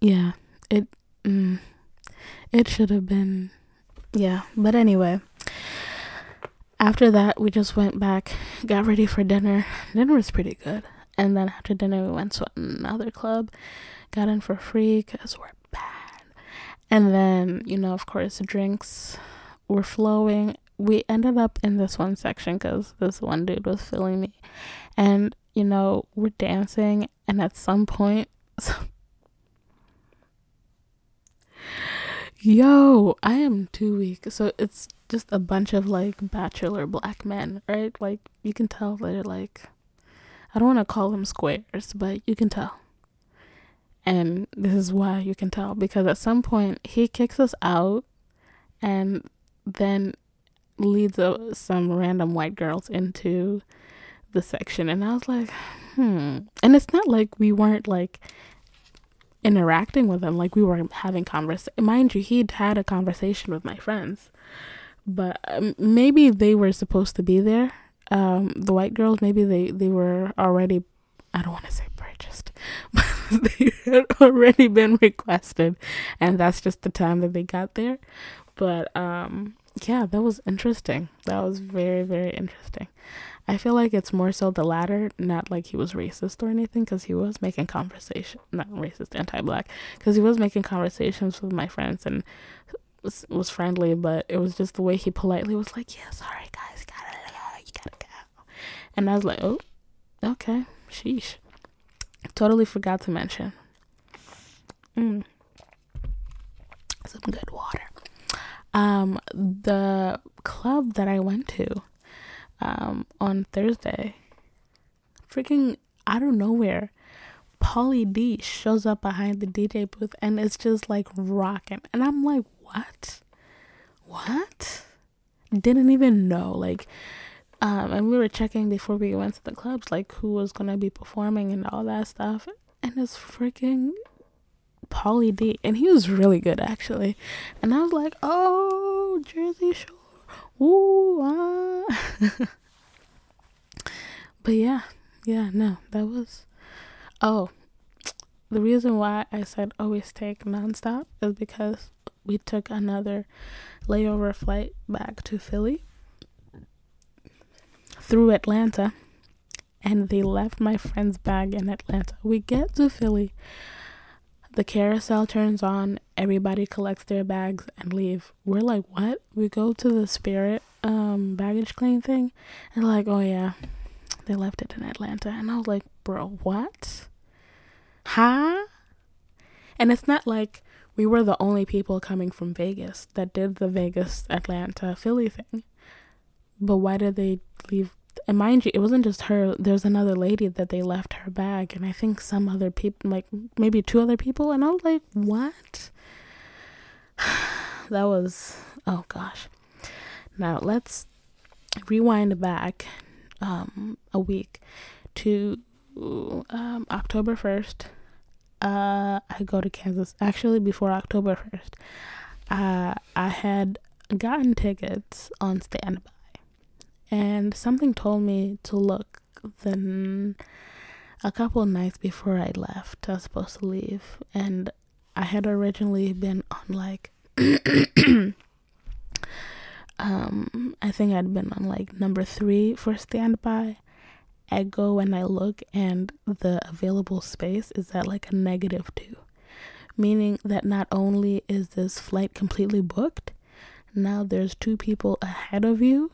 yeah, it. Mm, it should have been. Yeah, but anyway. After that, we just went back, got ready for dinner. Dinner was pretty good. And then after dinner, we went to another club, got in for free because we're. And then, you know, of course, drinks were flowing. We ended up in this one section because this one dude was filling me. And, you know, we're dancing. And at some point, <laughs> yo, I am too weak. So it's just a bunch of like bachelor black men, right? Like, you can tell they're like I don't want to call them squares, but you can tell. And this is why you can tell because at some point he kicks us out and then leads uh, some random white girls into the section. And I was like, hmm. And it's not like we weren't like interacting with them, like we were having conversation. Mind you, he'd had a conversation with my friends, but um, maybe they were supposed to be there um, the white girls maybe they they were already I don't want to say purchased, <laughs> but <laughs> they had already been requested, and that's just the time that they got there. But um, yeah, that was interesting. That was very very interesting. I feel like it's more so the latter, not like he was racist or anything, because he was making conversation, not racist, anti-black, because he was making conversations with my friends and was, was friendly, but it was just the way he politely was like, "Yeah, sorry guys, gotta go, you gotta go and I was like, oh, okay, sheesh. Totally forgot to mention. Mm. Some good water. Um, the club that I went to um, on Thursday, freaking out of nowhere, Pauly D shows up behind the DJ booth and it's just like rocking. And I'm like, what? What? Didn't even know. Like, um, and we were checking before we went to the clubs, like who was gonna be performing and all that stuff. And it's freaking Pauly D, and he was really good actually. And I was like, oh, Jersey Shore, ooh, ah. <laughs> but yeah, yeah, no, that was. Oh, the reason why I said always take nonstop is because we took another layover flight back to Philly through Atlanta and they left my friend's bag in Atlanta. We get to Philly. The carousel turns on, everybody collects their bags and leave. We're like, what? We go to the Spirit um baggage claim thing and like, oh yeah, they left it in Atlanta. And I was like, bro, what? Huh? And it's not like we were the only people coming from Vegas that did the Vegas Atlanta Philly thing. But why did they leave and mind you, it wasn't just her. There's another lady that they left her bag, and I think some other people, like maybe two other people. And I was like, what? <sighs> that was, oh gosh. Now let's rewind back um, a week to um, October 1st. Uh, I go to Kansas. Actually, before October 1st, uh, I had gotten tickets on standby and something told me to look then a couple nights before I left I was supposed to leave. And I had originally been on like <coughs> um I think I'd been on like number 3 for standby. I go and I look and the available space is at like a negative 2 meaning that not only is this flight completely booked now there's two people ahead of you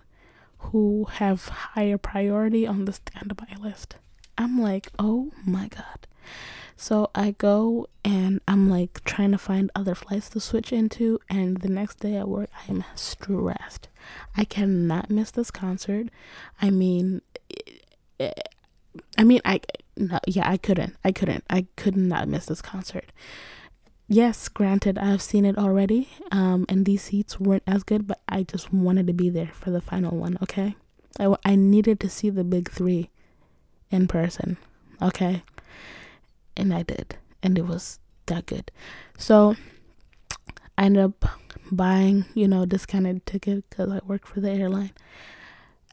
who have higher priority on the standby list. I'm like, oh my god. So I go and I'm like trying to find other flights to switch into, and the next day at work, I am stressed. I cannot miss this concert. I mean, I mean, I no, yeah, I couldn't. I couldn't. I could not miss this concert yes, granted, I've seen it already, um, and these seats weren't as good, but I just wanted to be there for the final one, okay? I, I needed to see the big three in person, okay? And I did, and it was that good. So I ended up buying, you know, discounted ticket because I work for the airline.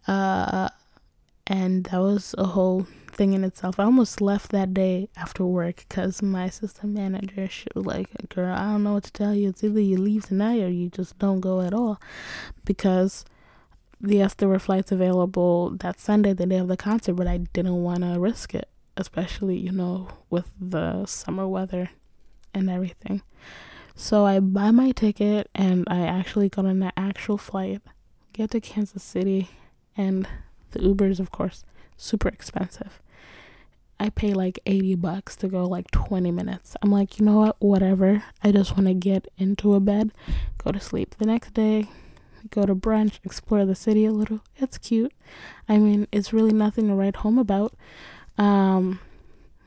Uh, and that was a whole thing in itself. I almost left that day after work because my assistant manager, she was like, "Girl, I don't know what to tell you. It's either you leave tonight or you just don't go at all," because yes, there were flights available that Sunday, the day of the concert, but I didn't want to risk it, especially you know with the summer weather and everything. So I buy my ticket and I actually got on an actual flight, get to Kansas City, and the Ubers, of course, super expensive. I pay like 80 bucks to go like 20 minutes. I'm like, you know what? Whatever. I just want to get into a bed, go to sleep. The next day, go to brunch, explore the city a little. It's cute. I mean, it's really nothing to write home about. Um,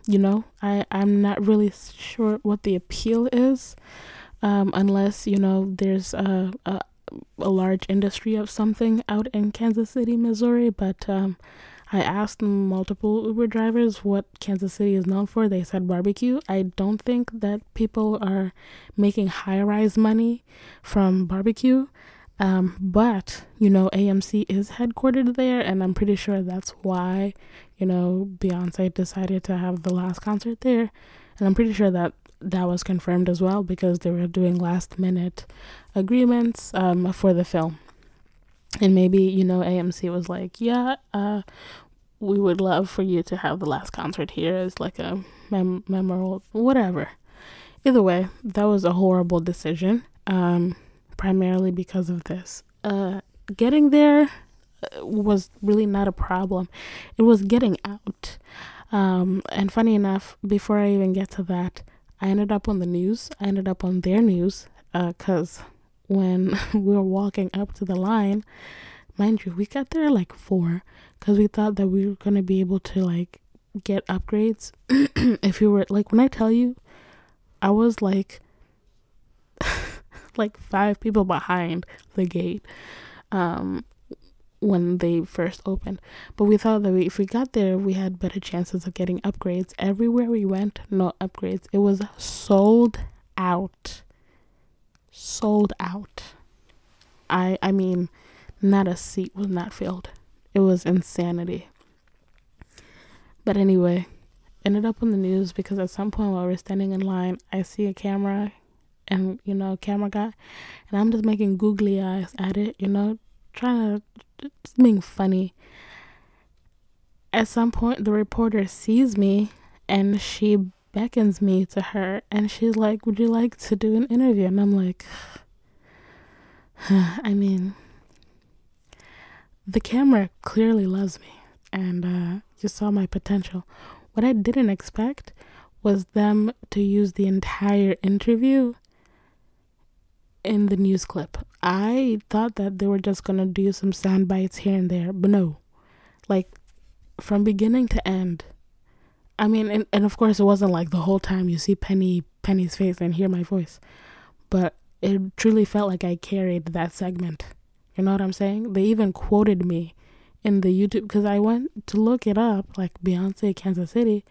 you know, I I'm not really sure what the appeal is, um, unless you know there's a, a a large industry of something out in Kansas City, Missouri. But um, I asked multiple Uber drivers what Kansas City is known for. They said barbecue. I don't think that people are making high rise money from barbecue. Um, but, you know, AMC is headquartered there, and I'm pretty sure that's why, you know, Beyonce decided to have the last concert there. And I'm pretty sure that that was confirmed as well because they were doing last minute agreements um, for the film. And maybe, you know, AMC was like, yeah, uh, we would love for you to have the last concert here as like a mem- memorable, whatever. Either way, that was a horrible decision, um, primarily because of this. Uh, getting there uh, was really not a problem, it was getting out. Um, and funny enough, before I even get to that, I ended up on the news. I ended up on their news because uh, when <laughs> we were walking up to the line, mind you, we got there like four because we thought that we were gonna be able to like get upgrades. <clears throat> if you were like, when I tell you, I was like, <laughs> like five people behind the gate. Um, when they first opened. But we thought that we, if we got there, we had better chances of getting upgrades. Everywhere we went, no upgrades. It was sold out. Sold out. I I mean, not a seat was not filled. It was insanity. But anyway, ended up on the news because at some point while we we're standing in line, I see a camera and you know, camera guy and I'm just making googly eyes at it, you know, trying to just being funny. At some point, the reporter sees me and she beckons me to her and she's like, Would you like to do an interview? And I'm like, <sighs> I mean, the camera clearly loves me and uh, you saw my potential. What I didn't expect was them to use the entire interview in the news clip. I thought that they were just gonna do some sound bites here and there, but no. Like from beginning to end. I mean and, and of course it wasn't like the whole time you see Penny Penny's face and hear my voice. But it truly felt like I carried that segment. You know what I'm saying? They even quoted me in the YouTube because I went to look it up, like Beyonce Kansas City,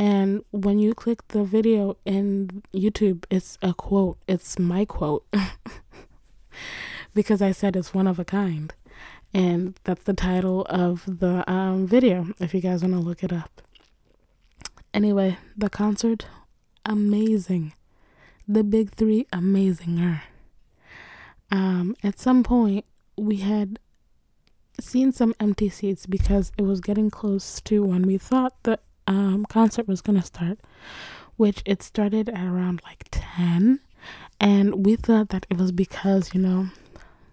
and when you click the video in YouTube, it's a quote. It's my quote. <laughs> because I said it's one of a kind. And that's the title of the um, video, if you guys want to look it up. Anyway, the concert, amazing. The big three, amazinger. Um, at some point, we had seen some empty seats because it was getting close to when we thought the um, concert was gonna start, which it started at around like 10. And we thought that it was because, you know,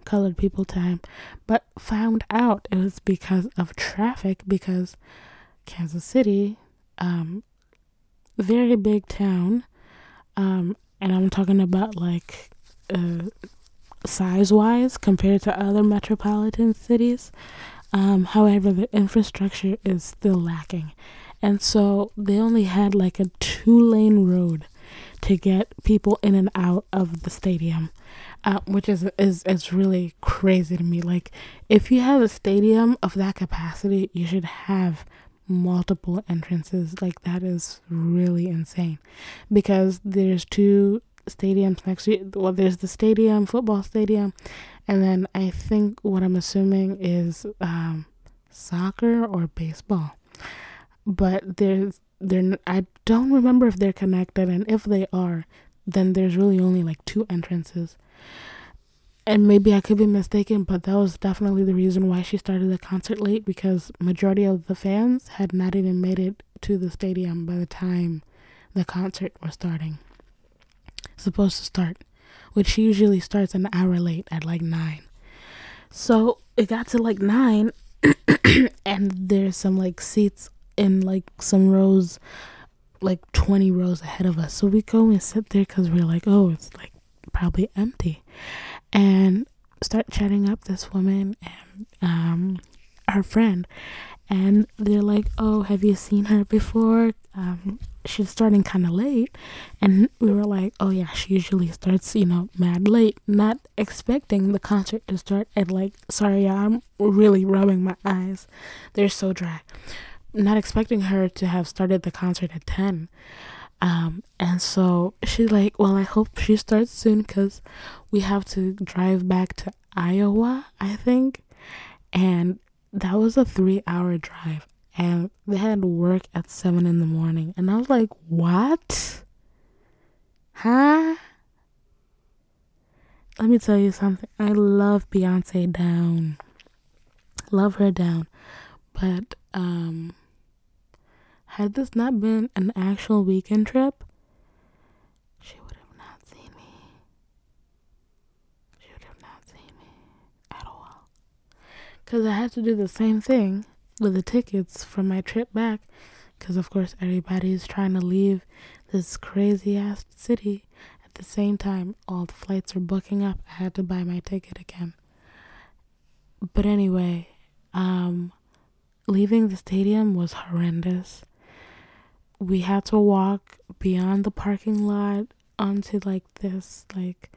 colored people time, but found out it was because of traffic because Kansas City, um, very big town, um, and I'm talking about like uh, size wise compared to other metropolitan cities. Um, however, the infrastructure is still lacking. And so they only had like a two lane road to get people in and out of the stadium, uh, which is, is, is really crazy to me. Like, if you have a stadium of that capacity, you should have multiple entrances. Like, that is really insane because there's two stadiums next to well there's the stadium football stadium and then i think what i'm assuming is um, soccer or baseball but there's they're i don't remember if they're connected and if they are then there's really only like two entrances and maybe i could be mistaken but that was definitely the reason why she started the concert late because majority of the fans had not even made it to the stadium by the time the concert was starting supposed to start, which usually starts an hour late at like nine. So it got to like nine, <coughs> and there's some like seats in like some rows, like 20 rows ahead of us. So we go and sit there because we're like, oh, it's like probably empty. And start chatting up this woman and um, her friend. And they're like, oh, have you seen her before? Um, she's starting kind of late and we were like oh yeah she usually starts you know mad late not expecting the concert to start at like sorry yeah, i'm really rubbing my eyes they're so dry not expecting her to have started the concert at 10 um and so she's like well i hope she starts soon because we have to drive back to iowa i think and that was a three hour drive and they had work at seven in the morning. And I was like, what? Huh? Let me tell you something. I love Beyonce down. Love her down. But um had this not been an actual weekend trip, she would have not seen me. She would have not seen me at all. Cause I had to do the same thing with the tickets for my trip back because of course everybody's trying to leave this crazy ass city at the same time. All the flights are booking up. I had to buy my ticket again. But anyway um leaving the stadium was horrendous. We had to walk beyond the parking lot onto like this like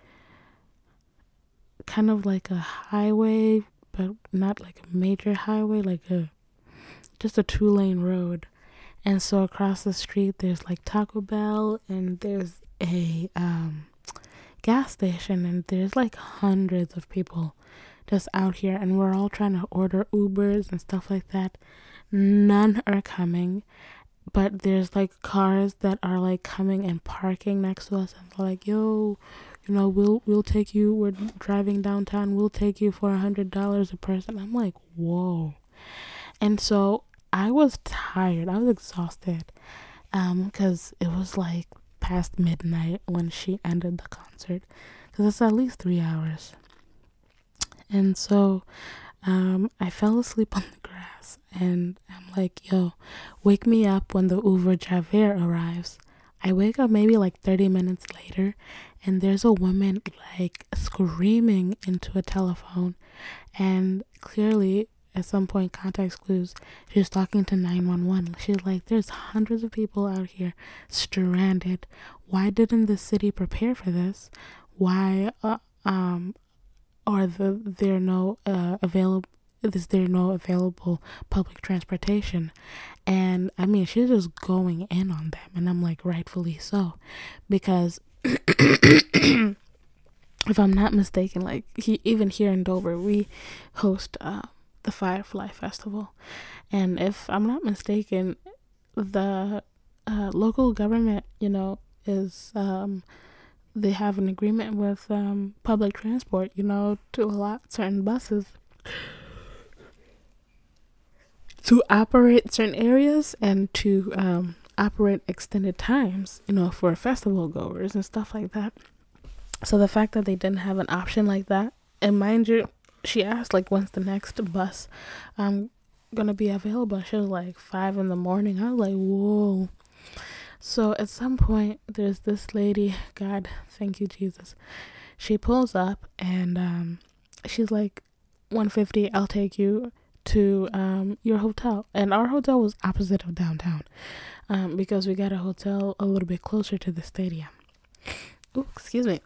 kind of like a highway but not like a major highway like a just a two lane road. And so across the street there's like Taco Bell and there's a um, gas station and there's like hundreds of people just out here and we're all trying to order Ubers and stuff like that. None are coming. But there's like cars that are like coming and parking next to us and they're like, yo, you know, we'll we'll take you. We're driving downtown. We'll take you for a hundred dollars a person. I'm like, whoa. And so I was tired. I was exhausted. Um, because it was like past midnight when she ended the concert. Because it's at least three hours. And so, um, I fell asleep <laughs> on the grass, and I'm like, "Yo, wake me up when the Uber driver arrives." I wake up maybe like 30 minutes later, and there's a woman like screaming into a telephone, and clearly at some point context clues she's talking to 911 she's like there's hundreds of people out here stranded. Why didn't the city prepare for this? Why uh, um are the there no uh, available is there no available public transportation? And i mean she's just going in on them and i'm like rightfully so. Because <coughs> if i'm not mistaken like he even here in dover we host uh the Firefly Festival. And if I'm not mistaken, the uh, local government, you know, is um, they have an agreement with um, public transport, you know, to allot certain buses to operate certain areas and to um, operate extended times, you know, for festival goers and stuff like that. So the fact that they didn't have an option like that, and mind you, she asked like when's the next bus I'm gonna be available. She was like five in the morning. I was like, whoa. So at some point there's this lady, God, thank you, Jesus. She pulls up and um she's like, one fifty, I'll take you to um your hotel. And our hotel was opposite of downtown. Um, because we got a hotel a little bit closer to the stadium. Oh, excuse me.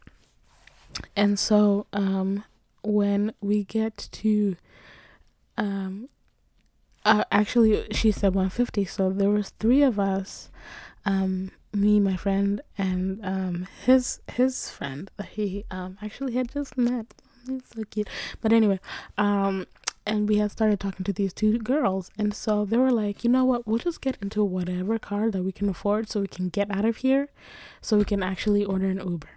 And so um when we get to um uh, actually she said 150 so there was three of us um me, my friend, and um his his friend that he um actually had just met. He's so cute. But anyway, um and we had started talking to these two girls and so they were like you know what? We'll just get into whatever car that we can afford so we can get out of here so we can actually order an uber.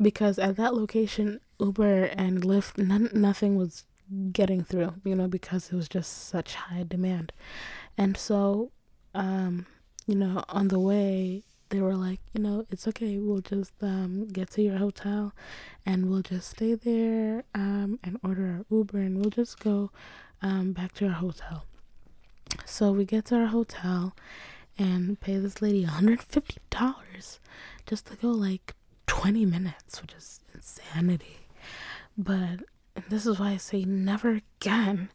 Because at that location uber and lyft none, nothing was getting through you know because it was just such high demand. And so um you know on the way they were like you know it's okay we'll just um get to your hotel and we'll just stay there um and order our uber and we'll just go um back to our hotel so we get to our hotel and pay this lady $150 just to go like 20 minutes which is insanity but this is why I say never again.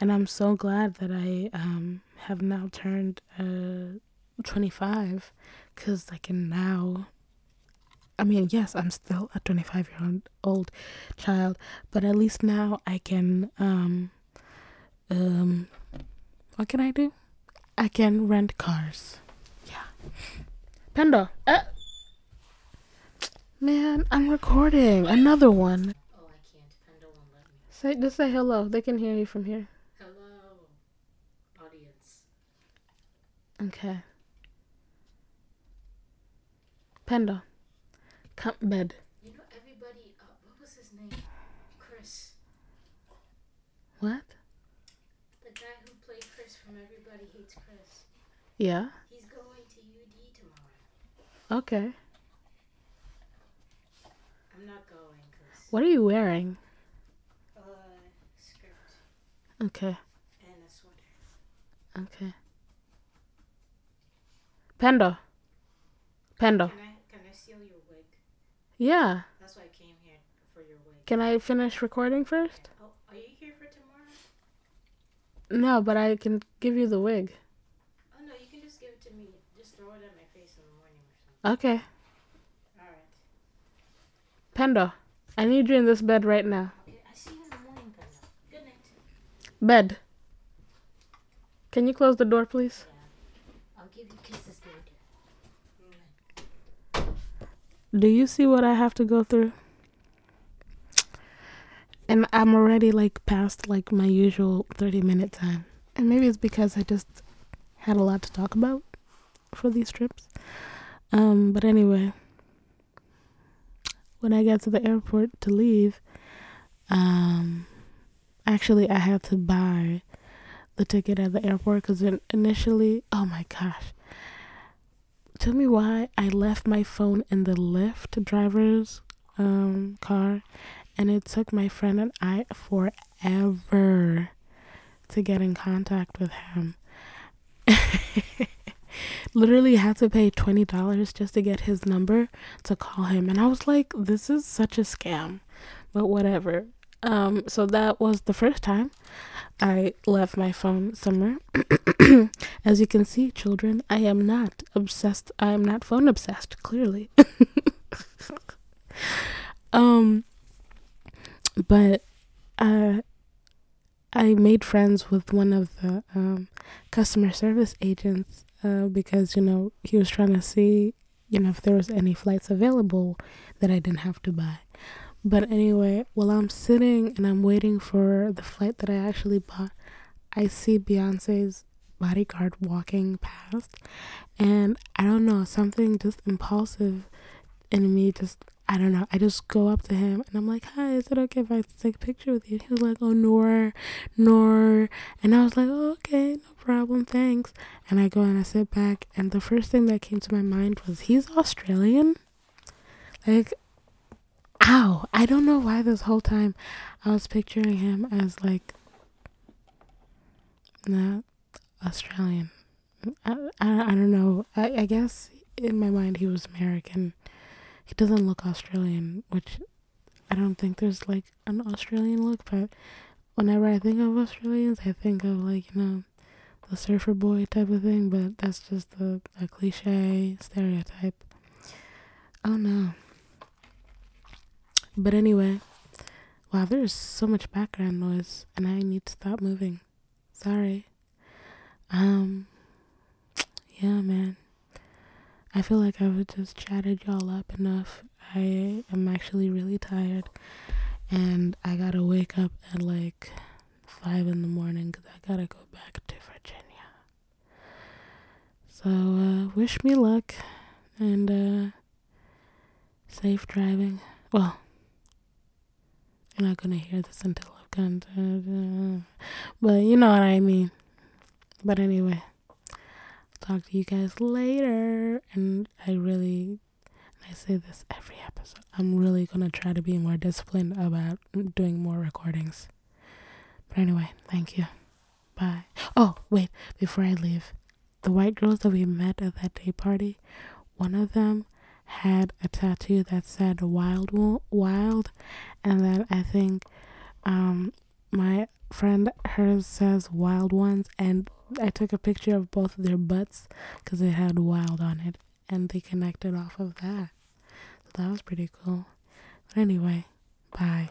And I'm so glad that I um, have now turned uh, 25 because I can now. I mean, yes, I'm still a 25 year old old child, but at least now I can. Um, um, what can I do? I can rent cars. Yeah. Panda. Uh, man, I'm recording another one. Say just say hello. They can hear you from here. Hello, audience. Okay. Panda. Camp bed. You know everybody. Uh, what was his name? Chris, What? the guy who played Chris from Everybody Hates Chris. Yeah. He's going to UD tomorrow. Okay. I'm not going because What are you wearing? uh, skirt Okay. and a sweater. Okay. Panda. Panda. Can I can I steal your wig? Yeah. That's why I came here for your wig. Can I finish recording first? Oh, are you here for tomorrow? No, but I can give you the wig. Oh no, you can just give it to me. Just throw it at my face in the morning or something. Okay. All right. Panda. I need you in this bed right now. Okay, I see you in the morning, Panda. Good night. Bed. Can you close the door, please? Yeah. I'll give you kisses later. Do you see what I have to go through? And I'm already like past like my usual 30 minute time. And maybe it's because I just had a lot to talk about for these trips. Um but anyway, when I got to the airport to leave, um actually I had to buy the ticket at the airport cuz initially, oh my gosh tell me why I left my phone in the Lyft driver's um car and it took my friend and I forever to get in contact with him. <laughs> Literally had to pay twenty dollars just to get his number to call him and I was like, this is such a scam. But whatever. Um so that was the first time I left my phone somewhere. <coughs> As you can see, children, I am not obsessed. I am not phone obsessed, clearly. <laughs> um but uh I made friends with one of the um customer service agents uh because you know he was trying to see you know if there was any flights available that I didn't have to buy. But anyway, while I'm sitting and I'm waiting for the flight that I actually bought, I see Beyonce's bodyguard walking past. And I don't know, something just impulsive in me just, I don't know, I just go up to him and I'm like, hi, is it okay if I take a picture with you? He was like, oh, nor, nor. And I was like, oh, okay, no problem, thanks. And I go and I sit back. And the first thing that came to my mind was, he's Australian? Like, ow i don't know why this whole time i was picturing him as like not australian. I, I, I don't know. I, I guess in my mind he was american. He doesn't look australian which i don't think there's like an australian look but whenever i think of australians i think of like you know the surfer boy type of thing but that's just the, the cliche stereotype. Oh no but anyway, wow, there's so much background noise and I need to stop moving. Sorry. Um yeah, man. I feel like I've just chatted y'all up enough. I am actually really tired, and I gotta wake up at like five in the morning because I gotta go back to Virginia. So, uh, wish me luck and uh, safe driving. Well, you're not gonna hear this until I've gone to, but you know what I mean. But anyway, talk to you guys later. And I really, I say this every episode, I'm really gonna try to be more disciplined about doing more recordings. But anyway, thank you. Bye. Oh, wait, before I leave, the white girls that we met at that day party, one of them had a tattoo that said wild wild and then I think um my friend hers says wild ones and I took a picture of both of their butts because it had wild on it and they connected off of that. So that was pretty cool. But anyway, bye.